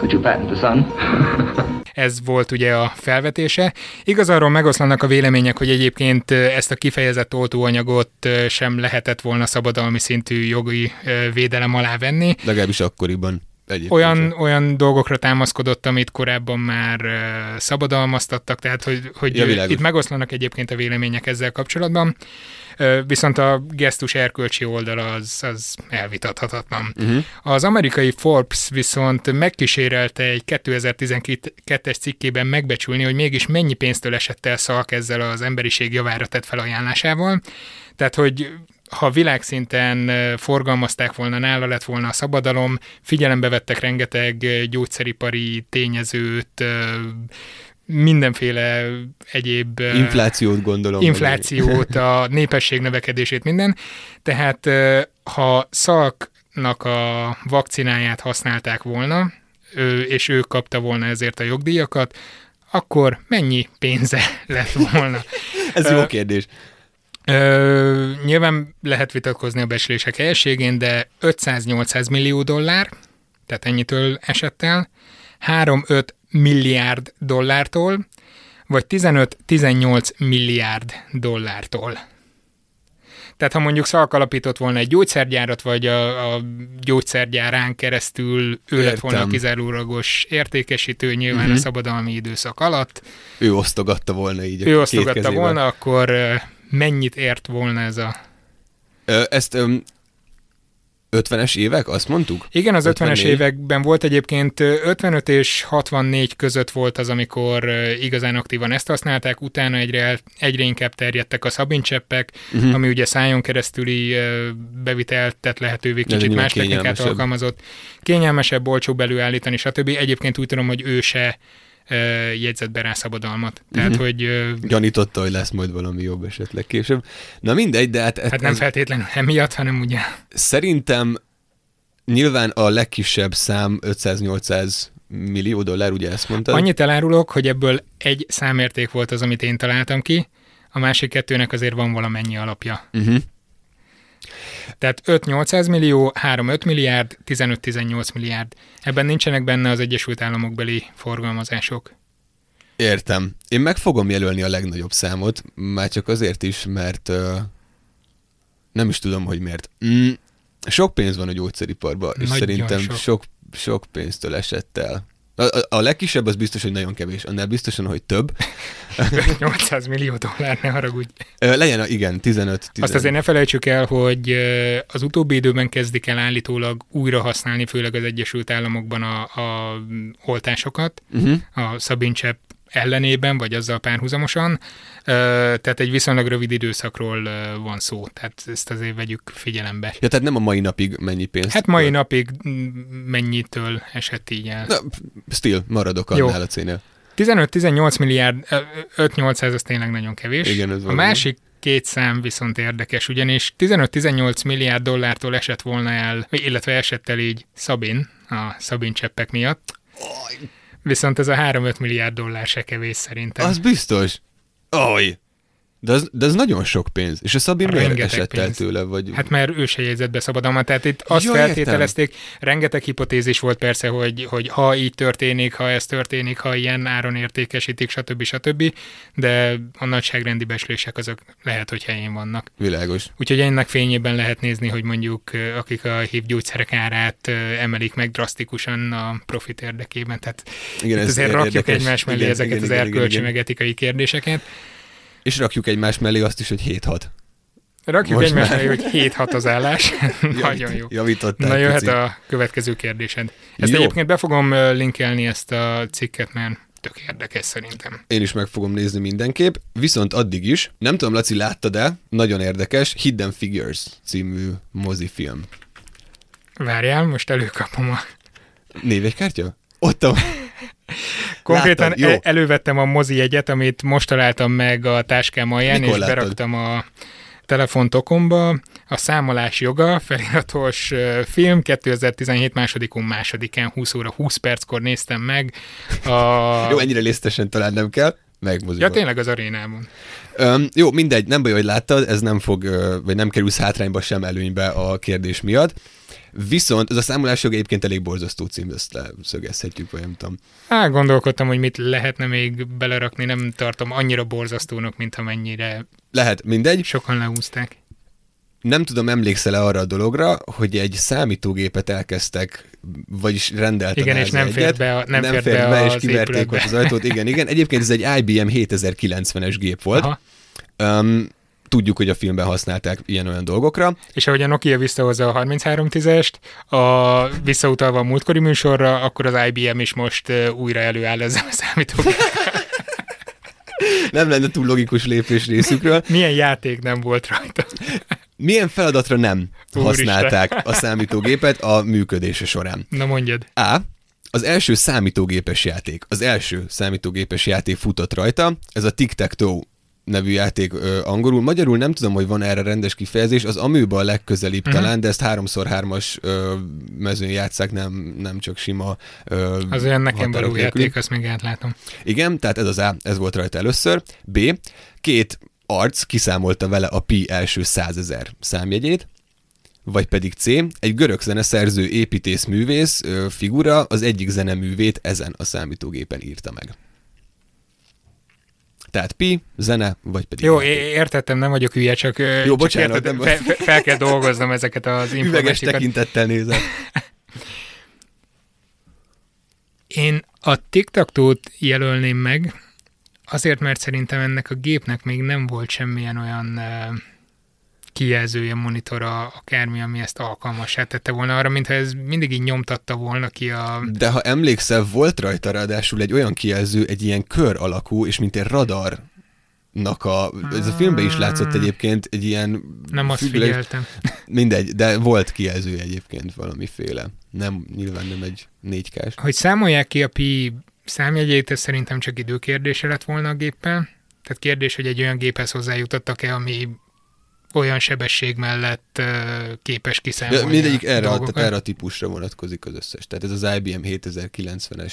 [SPEAKER 5] Could you patent the sun?
[SPEAKER 1] Ez volt ugye a felvetése. Igaz, arról megoszlanak a vélemények, hogy egyébként ezt a kifejezett oltóanyagot sem lehetett volna szabadalmi szintű jogi védelem alá venni.
[SPEAKER 3] Legalábbis akkoriban. Egyébként
[SPEAKER 1] Olyan,
[SPEAKER 3] sem.
[SPEAKER 1] olyan dolgokra támaszkodott, amit korábban már ö, szabadalmaztattak, tehát hogy, hogy
[SPEAKER 3] Ja, világos.
[SPEAKER 1] itt megoszlanak egyébként a vélemények ezzel kapcsolatban. Ö, Viszont a gesztus erkölcsi oldala az, az elvitathatatlan.
[SPEAKER 3] Uh-huh.
[SPEAKER 1] Az amerikai Forbes viszont megkísérelte egy 2012-es cikkében megbecsülni, hogy mégis mennyi pénztől esett el Szalk ezzel az emberiség javára tett felajánlásával. Tehát, hogy ha világszinten forgalmazták volna, nála lett volna a szabadalom, figyelembe vettek rengeteg gyógyszeripari tényezőt, mindenféle egyéb
[SPEAKER 3] Inflációt gondolom.
[SPEAKER 1] inflációt, a népesség növekedését, minden. Tehát ha Szalknak a vakcináját használták volna, és ő kapta volna ezért a jogdíjakat, akkor mennyi pénze lett volna?
[SPEAKER 3] Ez jó kérdés.
[SPEAKER 1] Ö, nyilván lehet vitatkozni a becslések helyességén, de 500-800 millió dollár, tehát ennyitől esett el, 3-5 milliárd dollártól, vagy 15-18 milliárd dollártól. Tehát ha mondjuk Szalk alapított volna egy gyógyszergyárat, vagy a, a gyógyszergyárán keresztül ő lett volna a
[SPEAKER 3] Értem.
[SPEAKER 1] kizárólagos értékesítő nyilván uh-huh. a szabadalmi időszak alatt,
[SPEAKER 3] Ő osztogatta volna így
[SPEAKER 1] ő osztogatta volna, akkor mennyit ért volna ez a
[SPEAKER 3] Ö, Ezt öm, 50-es évek, azt mondtuk?
[SPEAKER 1] Igen, az 50-es
[SPEAKER 3] 54.
[SPEAKER 1] években volt egyébként ö, 55 és 64 között volt az, amikor igazán aktívan ezt használták, utána egyre, egyre inkább terjedtek a szabincseppek,
[SPEAKER 3] Mhm.
[SPEAKER 1] uh-huh. ami ugye szájon keresztüli bevitelt tett lehetővé, kicsit más technikát alkalmazott, kényelmesebb, olcsóbb előállítani, stb. Egyébként úgy tudom, hogy ő se ö, jegyzett be rá szabadalmat. Tehát,
[SPEAKER 3] Mhm.
[SPEAKER 1] hogy
[SPEAKER 3] Gyanította, hogy lesz majd valami jobb esetleg később. Na mindegy, de hát,
[SPEAKER 1] hát nem
[SPEAKER 3] ez,
[SPEAKER 1] feltétlenül emiatt, hanem ugye
[SPEAKER 3] szerintem nyilván a legkisebb szám 500-800 millió dollár, ugye ezt mondtad?
[SPEAKER 1] Annyit elárulok, hogy ebből egy számérték volt az, amit én találtam ki, a másik kettőnek azért van valamennyi alapja.
[SPEAKER 3] Uh-huh.
[SPEAKER 1] Tehát 5-800 millió, 3-5 milliárd, 15-18 milliárd. Ebben nincsenek benne az Egyesült Államokbeli forgalmazások.
[SPEAKER 3] Értem. Én meg fogom jelölni a legnagyobb számot, már csak azért is, mert uh, nem is tudom, hogy miért. Mm, sok pénz van a gyógyszeriparban, és
[SPEAKER 1] Nagyon
[SPEAKER 3] szerintem
[SPEAKER 1] sok.
[SPEAKER 3] sok. sok, pénztől esett el. A, a, legkisebb az biztos, hogy nagyon kevés, annál biztosan, hogy több.
[SPEAKER 1] 800 millió dollár, ne haragudj.
[SPEAKER 3] Legyen, igen, 15
[SPEAKER 1] Azt azért ne felejtsük el, hogy az utóbbi időben kezdik el állítólag újra használni, főleg az Egyesült Államokban a, a oltásokat,
[SPEAKER 3] Uh-huh.
[SPEAKER 1] a szabincsepp ellenében, vagy azzal párhuzamosan. Tehát egy viszonylag rövid időszakról van szó, tehát ezt azért vegyük figyelembe.
[SPEAKER 3] Ja, tehát nem a mai napig mennyi pénzt.
[SPEAKER 1] Hát mai napig mennyitől esett így el?
[SPEAKER 3] Na, still, maradok
[SPEAKER 1] Jó.
[SPEAKER 3] annál a cénél.
[SPEAKER 1] 15-18 milliárd, ö, 5-800 az tényleg nagyon kevés.
[SPEAKER 3] Igen, ez
[SPEAKER 1] A másik két szám viszont érdekes, ugyanis 15-18 milliárd dollártól esett volna el, illetve esett el így Szabin, a Szabin cseppek miatt. Viszont ez a 3-5 milliárd dollár se kevés szerintem.
[SPEAKER 3] Az biztos. Oj! De az, de az nagyon sok pénz. És a Szabin miért esett el
[SPEAKER 1] pénz.
[SPEAKER 3] tőle? Vagy...
[SPEAKER 1] Hát mert ő se jegyzett be szabadalmat, tehát itt azt
[SPEAKER 3] Ja,
[SPEAKER 1] ja,
[SPEAKER 3] értem.
[SPEAKER 1] feltételezték, rengeteg hipotézis volt persze, hogy, hogy ha így történik, ha ez történik, ha ilyen áron értékesítik, stb. stb. De a nagyságrendi beslések azok lehet, hogy helyén vannak.
[SPEAKER 3] Világos.
[SPEAKER 1] Úgyhogy ennek fényében lehet nézni, hogy mondjuk akik a HIV gyógyszerek árát emelik meg drasztikusan a profit érdekében. Tehát
[SPEAKER 3] Igen, ez
[SPEAKER 1] azért rakjuk egymás mellé
[SPEAKER 3] Igen,
[SPEAKER 1] ezeket
[SPEAKER 3] igen,
[SPEAKER 1] az erkölcsi meg etikai kérdéseket.
[SPEAKER 3] És rakjuk egymás mellé azt is, hogy 7-6.
[SPEAKER 1] Rakjuk
[SPEAKER 3] Most
[SPEAKER 1] egymás
[SPEAKER 3] már.
[SPEAKER 1] mellé, hogy 7-6 az állás. Nagyon jó.
[SPEAKER 3] Javítottál.
[SPEAKER 1] Na jöhet
[SPEAKER 3] pici.
[SPEAKER 1] a következő kérdésed. Ezt
[SPEAKER 3] Jó.
[SPEAKER 1] egyébként be fogom linkelni ezt a cikket, mert tök érdekes szerintem.
[SPEAKER 3] Én is meg fogom nézni mindenképp. Viszont addig is, nem tudom, Laci, láttad de nagyon érdekes, Hidden Figures című mozifilm.
[SPEAKER 1] Várjál, most előkapom a...
[SPEAKER 3] Névegykártya? Ott a...
[SPEAKER 1] Konkrétan
[SPEAKER 3] Láttad? Jó.
[SPEAKER 1] el- elővettem a mozi jegyet, amit most találtam meg a táskám alján,
[SPEAKER 3] Mikor
[SPEAKER 1] és
[SPEAKER 3] láttad?
[SPEAKER 1] beraktam a telefontokomba. A számolás joga, feliratos film, 2017 másodikon másodikán, 20 óra 20 perckor néztem meg. A...
[SPEAKER 3] Jó, ennyire lisztesen talán nem kell. Meg.
[SPEAKER 1] Ja, tényleg az arénában.
[SPEAKER 3] Öm, jó, mindegy, nem baj, hogy láttad, ez nem fog, vagy nem kerülsz hátrányba sem előnybe a kérdés miatt. Viszont ez a számolás jog egyébként elég borzasztó cím, ezt leszögezhetjük, vagy nem tudom.
[SPEAKER 1] Á, gondolkodtam, hogy mit lehetne még belerakni, nem tartom annyira borzasztónak, mint amennyire
[SPEAKER 3] Lehet, mindegy.
[SPEAKER 1] sokan leúzták.
[SPEAKER 3] Nem tudom, emlékszel-e arra a dologra, hogy egy számítógépet elkezdtek, vagyis rendelt a
[SPEAKER 1] Igen, és nem fért
[SPEAKER 3] egyet,
[SPEAKER 1] be a- nem fért
[SPEAKER 3] fért
[SPEAKER 1] be
[SPEAKER 3] be, és kiverték ott az ajtót. Igen, igen. Egyébként ez egy IBM 7090-es gép volt.
[SPEAKER 1] Aha.
[SPEAKER 3] Um, tudjuk, hogy a filmben használták ilyen-olyan dolgokra.
[SPEAKER 1] És ahogy a Nokia visszahozza a 3310-est, a, visszautalva a múltkori műsorra, akkor az IBM is most újra előáll ezzel a számítógéppel.
[SPEAKER 3] Nem lenne túl logikus lépés részükről.
[SPEAKER 1] Milyen játék nem volt rajta?
[SPEAKER 3] Milyen feladatra nem
[SPEAKER 1] Úristen.
[SPEAKER 3] használták a számítógépet a működése során?
[SPEAKER 1] Na mondjad.
[SPEAKER 3] A. Az első számítógépes játék, az első számítógépes játék futott rajta, ez a Tic-Tac-Toe nevű játék ö, angolul. Magyarul nem tudom, hogy van erre rendes kifejezés, az amőba a legközelebb
[SPEAKER 1] Mhm.
[SPEAKER 3] uh-huh. talán, de ezt 3x3-as ö, mezőn játszák, nem, nem csak sima ö,
[SPEAKER 1] Az olyan nekem való játék, azt még átlátom.
[SPEAKER 3] Igen, tehát ez az A, ez volt rajta először. B. Két arc kiszámolta vele a pi első százezer számjegyét. Vagy pedig C. Egy görög zeneszerző építész művész ö, figura az egyik zeneművét ezen a számítógépen írta meg. Tehát pi, zene, vagy pedig
[SPEAKER 1] Jó, értettem, nem vagyok hülye, csak,
[SPEAKER 3] Jó,
[SPEAKER 1] csak
[SPEAKER 3] bocsánat,
[SPEAKER 1] érted,
[SPEAKER 3] nem-
[SPEAKER 1] fe, fe, fel kell dolgoznom ezeket az
[SPEAKER 3] Üveges
[SPEAKER 1] információkat.
[SPEAKER 3] tekintettel nézem.
[SPEAKER 1] Én a TikTok-tót jelölném meg, azért, mert szerintem ennek a gépnek még nem volt semmilyen olyan uh, kijelzője, monitora, akármi, ami ezt alkalmassá tette volna arra, mintha ez mindig így nyomtatta volna ki a...
[SPEAKER 3] De ha emlékszel, volt rajta ráadásul egy olyan kijelző, egy ilyen kör alakú, és mint egy radar a, ez a filmben is látszott egyébként egy ilyen
[SPEAKER 1] Nem azt
[SPEAKER 3] függőleg-
[SPEAKER 1] figyeltem.
[SPEAKER 3] Mindegy, de volt kijelző egyébként valamiféle. Nem, nyilván nem egy 4
[SPEAKER 1] Hogy számolják ki a pi számjegyét, ez szerintem csak időkérdése lett volna a géppel. Tehát kérdés, hogy egy olyan géphez hozzájutottak-e, ami olyan sebesség mellett képes kiszámolni
[SPEAKER 3] De mindegyik erre, a, tehát erre a típusra vonatkozik az összes. Tehát ez az IBM 7090-es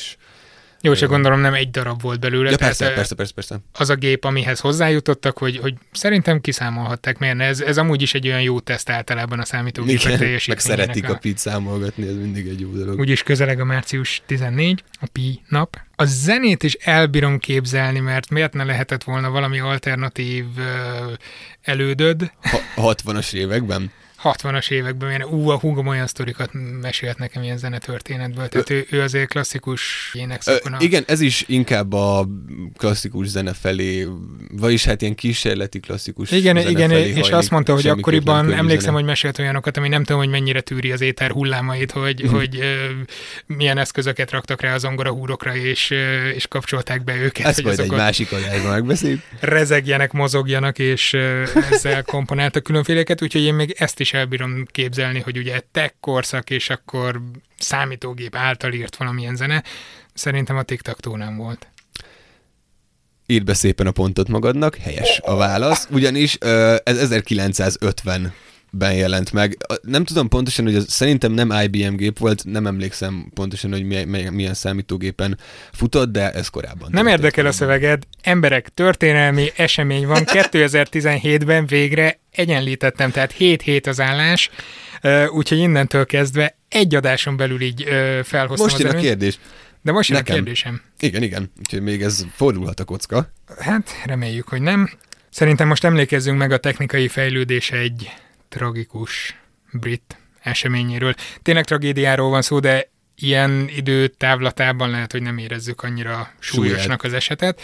[SPEAKER 1] Jó, csak gondolom nem egy darab volt belőle.
[SPEAKER 3] Ja, persze, persze, persze, persze.
[SPEAKER 1] Az a gép, amihez hozzájutottak, hogy, hogy szerintem kiszámolhatták, mert ez, ez amúgy is egy olyan jó teszt általában a számítógépek
[SPEAKER 3] Igen, meg
[SPEAKER 1] teljesítményének.
[SPEAKER 3] szeretik a pit számolgatni, ez mindig egy jó dolog.
[SPEAKER 1] Úgyis közeleg a március 14, a Pi nap. A zenét is elbírom képzelni, mert miért ne lehetett volna valami alternatív ö, elődöd
[SPEAKER 3] Ha, 60-as években?
[SPEAKER 1] 60-as években, mert ú, a húgom olyan sztorikat mesélt nekem ilyen zenetörténetből, tehát ő, ő azért klasszikus
[SPEAKER 3] Ö,
[SPEAKER 1] énekszakon. a-
[SPEAKER 3] igen, ez is inkább a klasszikus zene felé, vagyis hát ilyen kísérleti klasszikus
[SPEAKER 1] Igen,
[SPEAKER 3] zene
[SPEAKER 1] igen,
[SPEAKER 3] felé
[SPEAKER 1] és
[SPEAKER 3] hajlik,
[SPEAKER 1] azt mondta, hogy akkoriban emlékszem,
[SPEAKER 3] zene.
[SPEAKER 1] hogy mesélt olyanokat, ami nem tudom, hogy mennyire tűri az éter hullámait, hogy,
[SPEAKER 3] Mhm.
[SPEAKER 1] hogy ö, milyen eszközöket raktak rá az zongora húrokra, és, ö, és kapcsolták be őket,
[SPEAKER 3] Ezt majd egy másik adásban megbeszéljük.
[SPEAKER 1] rezegjenek, mozogjanak, és ö, ezzel komponáltak különféleket, úgyhogy én még ezt is el bírom képzelni, hogy ugye tech korszak, és akkor számítógép által írt valamilyen zene. Szerintem a tiktak nem volt
[SPEAKER 3] írd be szépen a pontot magadnak, helyes a válasz, ugyanis ez 1950 ben jelent meg. Nem tudom pontosan, hogy az szerintem nem IBM gép volt, nem emlékszem pontosan, hogy milyen, milyen számítógépen futott, de ez korábban.
[SPEAKER 1] Nem érdekel a szöveged, emberek, történelmi esemény van, 2017-ben végre egyenlítettem, tehát 7 hét az állás, úgyhogy innentől kezdve egy adáson belül így felhoztam
[SPEAKER 3] Most jön a kérdés.
[SPEAKER 1] De most jön a kérdésem.
[SPEAKER 3] Igen, igen, úgyhogy még ez fordulhat a kocka.
[SPEAKER 1] Hát, reméljük, hogy nem. Szerintem most emlékezzünk meg a technikai fejlődés egy tragikus brit eseményéről. Tényleg tragédiáról van szó, de ilyen idő távlatában lehet, hogy nem érezzük annyira súlyosnak
[SPEAKER 3] Súlyát.
[SPEAKER 1] az esetet.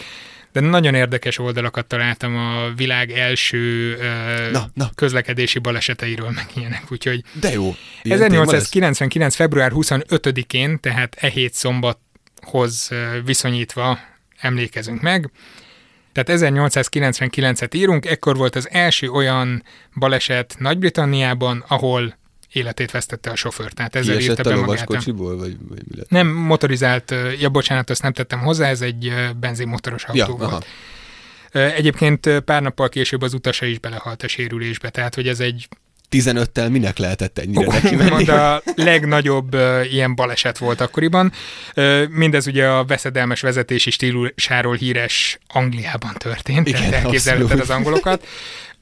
[SPEAKER 1] De nagyon érdekes oldalakat találtam a világ első ö,
[SPEAKER 3] Na, na.
[SPEAKER 1] közlekedési baleseteiről, meg ilyenek. Úgyhogy
[SPEAKER 3] De jó. Ilyen téma lesz?
[SPEAKER 1] 1899. február 25-én, tehát e hét szombathoz viszonyítva emlékezünk meg. Tehát 1899-et írunk, ekkor volt az első olyan baleset Nagy-Britanniában, ahol életét vesztette a sofőr. Tehát ezzel írta
[SPEAKER 3] Kiesett a
[SPEAKER 1] be magát.
[SPEAKER 3] vagy, vagy mi lett?
[SPEAKER 1] Nem motorizált, ja bocsánat, azt nem tettem hozzá, ez egy benzinmotoros autó
[SPEAKER 3] Ja,
[SPEAKER 1] volt.
[SPEAKER 3] aha.
[SPEAKER 1] Egyébként pár nappal később az utasa is belehalt a sérülésbe, tehát hogy ez egy
[SPEAKER 3] 15-tel minek lehetett ennyire neki menni?
[SPEAKER 1] a legnagyobb uh, ilyen baleset volt akkoriban. Uh, mindez ugye a veszedelmes vezetési stílusáról híres Angliában történt,
[SPEAKER 3] Igen,
[SPEAKER 1] tehát elképzelheted az angolokat.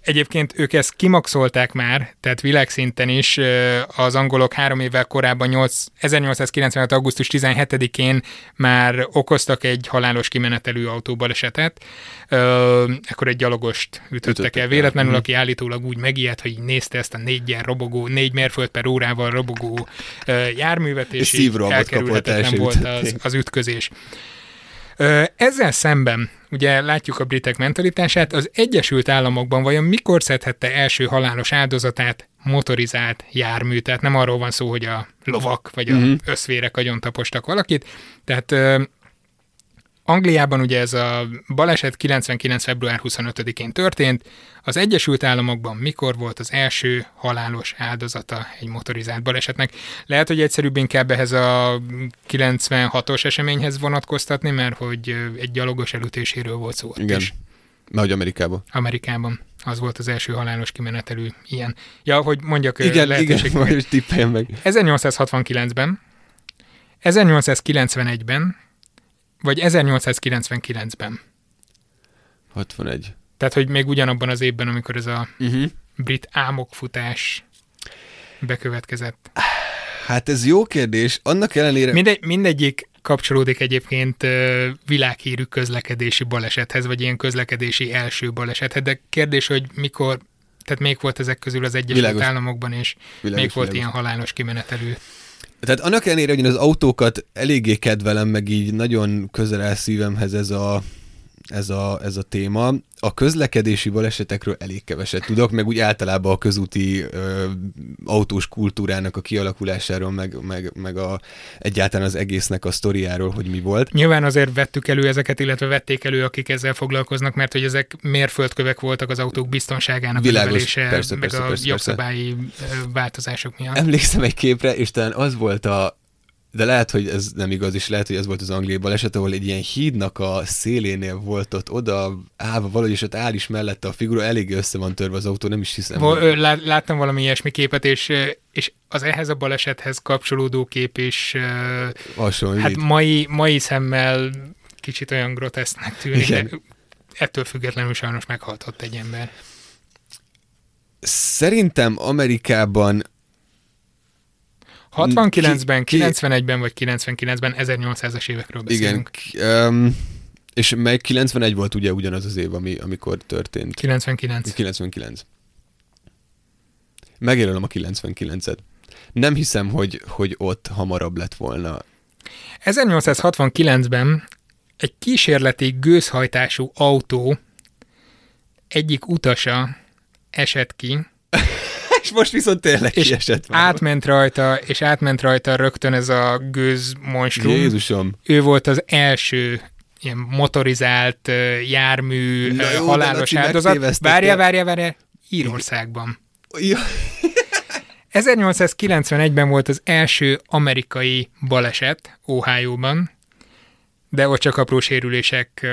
[SPEAKER 1] Egyébként ők ezt kimaxolták már, tehát világszinten is az angolok három évvel korábban, 8, 1896. augusztus 17-én már okoztak egy halálos kimenetelő autóbalesetet. Ekkor egy gyalogost ütöttek,
[SPEAKER 3] Ütöttek
[SPEAKER 1] el
[SPEAKER 3] el.
[SPEAKER 1] véletlenül,
[SPEAKER 3] Mhm.
[SPEAKER 1] aki állítólag úgy megijedt, hogy így nézte ezt a négyen robogó, négy mérföld per órával robogó járművet, és,
[SPEAKER 3] És
[SPEAKER 1] így elkerülhetetlen
[SPEAKER 3] el
[SPEAKER 1] volt az, az ütközés. Ezzel szemben, ugye látjuk a britek mentalitását, az Egyesült Államokban vajon mikor szedhette első halálos áldozatát motorizált jármű? Tehát nem arról van szó, hogy a lovak vagy a
[SPEAKER 3] Mhm.
[SPEAKER 1] összvérek agyon tapostak valakit. Tehát Angliában ugye ez a baleset 99. február 25-én történt. Az Egyesült Államokban mikor volt az első halálos áldozata egy motorizált balesetnek? Lehet, hogy egyszerűbb inkább ehhez a 96-os eseményhez vonatkoztatni, mert hogy egy gyalogos elütéséről volt szó ott
[SPEAKER 3] Igen.
[SPEAKER 1] is.
[SPEAKER 3] Nagy Amerikában.
[SPEAKER 1] Amerikában. Az volt az első halálos kimenetelű ilyen. Ja, hogy mondjak
[SPEAKER 3] Igen, igen,
[SPEAKER 1] lehetőségeket.
[SPEAKER 3] most tippeljem meg.
[SPEAKER 1] 1869-ben, 1891-ben, vagy 1899-ben.
[SPEAKER 3] 61.
[SPEAKER 1] Tehát, hogy még ugyanabban az évben, amikor ez a
[SPEAKER 3] Uh-huh.
[SPEAKER 1] brit álmokfutás bekövetkezett.
[SPEAKER 3] Hát ez jó kérdés. Annak ellenére...
[SPEAKER 1] Mindegy, mindegyik kapcsolódik egyébként világhírű közlekedési balesethez, vagy ilyen közlekedési első balesethez, de kérdés, hogy mikor, tehát még volt ezek közül az Egyesült
[SPEAKER 3] Világos.
[SPEAKER 1] Államokban, és
[SPEAKER 3] Világos,
[SPEAKER 1] még volt
[SPEAKER 3] világos.
[SPEAKER 1] ilyen halálos kimenetelő.
[SPEAKER 3] Tehát annak ellenére, hogy én az autókat eléggé kedvelem, meg így nagyon közel áll szívemhez ez a, ez a, ez a téma. A közlekedési balesetekről elég keveset tudok, meg úgy általában a közúti ö, autós kultúrának a kialakulásáról, meg, meg, meg a, egyáltalán az egésznek a sztoriáról, hogy mi volt.
[SPEAKER 1] Nyilván azért vettük elő ezeket, illetve vették elő, akik ezzel foglalkoznak, mert hogy ezek mérföldkövek voltak az autók biztonságának
[SPEAKER 3] Világos,
[SPEAKER 1] növelése,
[SPEAKER 3] persze,
[SPEAKER 1] meg
[SPEAKER 3] persze,
[SPEAKER 1] a
[SPEAKER 3] persze,
[SPEAKER 1] jogszabályi ö, változások miatt.
[SPEAKER 3] Emlékszem egy képre, és talán az volt a de lehet, hogy ez nem igaz, és lehet, hogy ez volt az angliai baleset, ahol egy ilyen hídnak a szélénél volt ott oda állva valahogy, és ott áll is mellette a figura, eléggé össze van törve az autó, nem is hiszem.
[SPEAKER 1] Vol,
[SPEAKER 3] hogy-
[SPEAKER 1] láttam valami ilyesmi képet, és, és az ehhez a balesethez kapcsolódó kép is
[SPEAKER 3] Hasonlít.
[SPEAKER 1] hát mai, mai szemmel kicsit olyan grotesznek tűnik,
[SPEAKER 3] Igen.
[SPEAKER 1] de ettől függetlenül sajnos meghaltott egy ember.
[SPEAKER 3] Szerintem Amerikában
[SPEAKER 1] 69-ben,
[SPEAKER 3] Ki- ki-
[SPEAKER 1] 91-ben vagy 99-ben 1800-as évekről
[SPEAKER 3] igen,
[SPEAKER 1] beszélünk.
[SPEAKER 3] k- um, és meg 91 volt ugye ugyanaz az év, ami, amikor történt.
[SPEAKER 1] 99.
[SPEAKER 3] 99. Megjelölöm a 99-et. Nem hiszem, hogy, hogy ott hamarabb lett volna.
[SPEAKER 1] 1869-ben egy kísérleti gőzhajtású autó egyik utasa esett ki,
[SPEAKER 3] És most viszont tényleg
[SPEAKER 1] és
[SPEAKER 3] kiesett már.
[SPEAKER 1] átment rajta, és átment rajta rögtön ez a gőzmonstrum.
[SPEAKER 3] Jézusom.
[SPEAKER 1] Ő volt az első ilyen motorizált jármű
[SPEAKER 3] Na jó,
[SPEAKER 1] halálos áldozat. Várja, várja, várja, Írországban.
[SPEAKER 3] Ja.
[SPEAKER 1] 1891-ben volt az első amerikai baleset Ohio-ban, de ott csak apró sérülések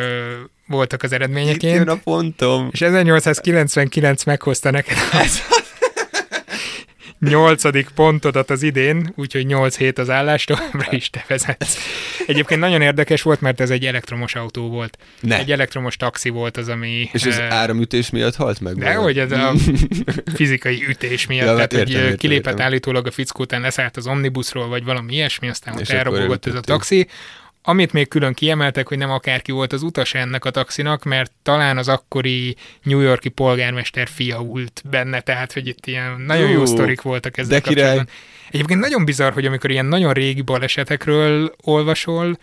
[SPEAKER 1] voltak az
[SPEAKER 3] Itt jön
[SPEAKER 1] eredményeként.
[SPEAKER 3] a pontom.
[SPEAKER 1] És 1899 meghozta neked az nyolcadik pontodat az idén, úgyhogy 8 hét az állás, továbbra is te vezetsz. Egyébként nagyon érdekes volt, mert ez egy elektromos autó volt.
[SPEAKER 3] Ne.
[SPEAKER 1] Egy elektromos taxi volt az, ami...
[SPEAKER 3] És az
[SPEAKER 1] ö,
[SPEAKER 3] áramütés miatt halt meg?
[SPEAKER 1] de hogy ez a fizikai ütés miatt,
[SPEAKER 3] Ja, hát
[SPEAKER 1] tehát hogy
[SPEAKER 3] értem,
[SPEAKER 1] értem, kilépett
[SPEAKER 3] értem.
[SPEAKER 1] állítólag a fickó után, leszállt az omnibusról, vagy valami ilyesmi, aztán ott elrobogott ez a taxi. Amit még külön kiemeltek, hogy nem akárki volt az utas ennek a taxinak, mert talán az akkori New Yorki polgármester fia ült benne, tehát hogy itt ilyen nagyon jó
[SPEAKER 3] Jó,
[SPEAKER 1] sztorik voltak ezzel
[SPEAKER 3] de király.
[SPEAKER 1] kapcsolatban. Egyébként nagyon bizarr, hogy amikor ilyen nagyon régi balesetekről olvasol,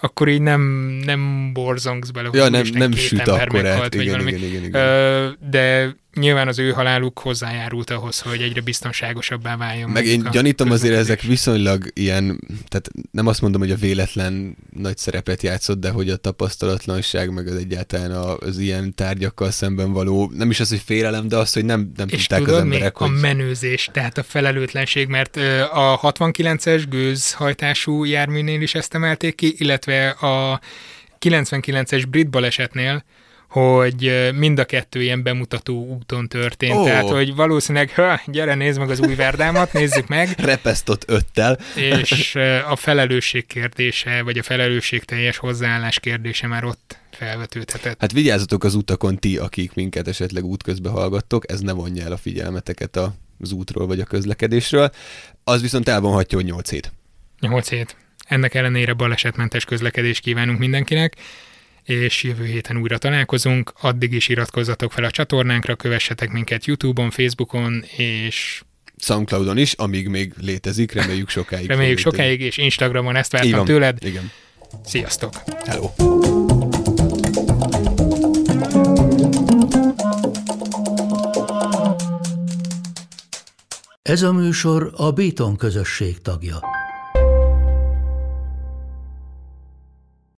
[SPEAKER 1] akkor így nem, nem borzongsz bele, hogy
[SPEAKER 3] Ja, nem, nem
[SPEAKER 1] két
[SPEAKER 3] süt
[SPEAKER 1] ember
[SPEAKER 3] akkor
[SPEAKER 1] meghalt,
[SPEAKER 3] át. Igen, igen, igen, igen.
[SPEAKER 1] Ö, de nyilván az ő haláluk hozzájárult ahhoz, hogy egyre biztonságosabbá váljon.
[SPEAKER 3] Meg én
[SPEAKER 1] a
[SPEAKER 3] gyanítom azért ezek viszonylag ilyen, tehát nem azt mondom, hogy a véletlen nagy szerepet játszott, de hogy a tapasztalatlanság, meg az egyáltalán a- az ilyen tárgyakkal szemben való, nem is az, hogy félelem, de az, hogy nem, nem
[SPEAKER 1] És
[SPEAKER 3] tudták
[SPEAKER 1] tudod
[SPEAKER 3] az emberek,
[SPEAKER 1] A
[SPEAKER 3] hogy...
[SPEAKER 1] menőzés, tehát a felelőtlenség, mert a 69-es gőzhajtású járműnél is ezt emelték ki, illetve a 99-es brit balesetnél, hogy mind a kettő ilyen bemutató úton történt.
[SPEAKER 3] Ó.
[SPEAKER 1] Tehát, hogy valószínűleg, ha, gyere, nézd meg az új Verdámat, nézzük meg,
[SPEAKER 3] repesztott öttel.
[SPEAKER 1] és a felelősség kérdése, vagy a felelősségteljes hozzáállás kérdése már ott felvetődhetett.
[SPEAKER 3] Hát vigyázzatok az utakon ti, akik minket esetleg útközben hallgattok, ez ne vonja el a figyelmeteket a- az útról vagy a közlekedésről. Az viszont elvonhatja, hogy 8 hét.
[SPEAKER 1] 8 hét. Ennek ellenére balesetmentes közlekedést kívánunk mindenkinek, és jövő héten újra találkozunk. Addig is iratkozzatok fel a csatornánkra, kövessetek minket YouTube-on, Facebookon, és
[SPEAKER 3] Soundcloudon is, amíg még létezik, reméljük sokáig.
[SPEAKER 1] reméljük sokáig, és Instagramon ezt vártam
[SPEAKER 3] van.
[SPEAKER 1] tőled.
[SPEAKER 3] Igen.
[SPEAKER 1] Sziasztok!
[SPEAKER 3] Hello.
[SPEAKER 6] Ez a műsor a Béton közösség tagja.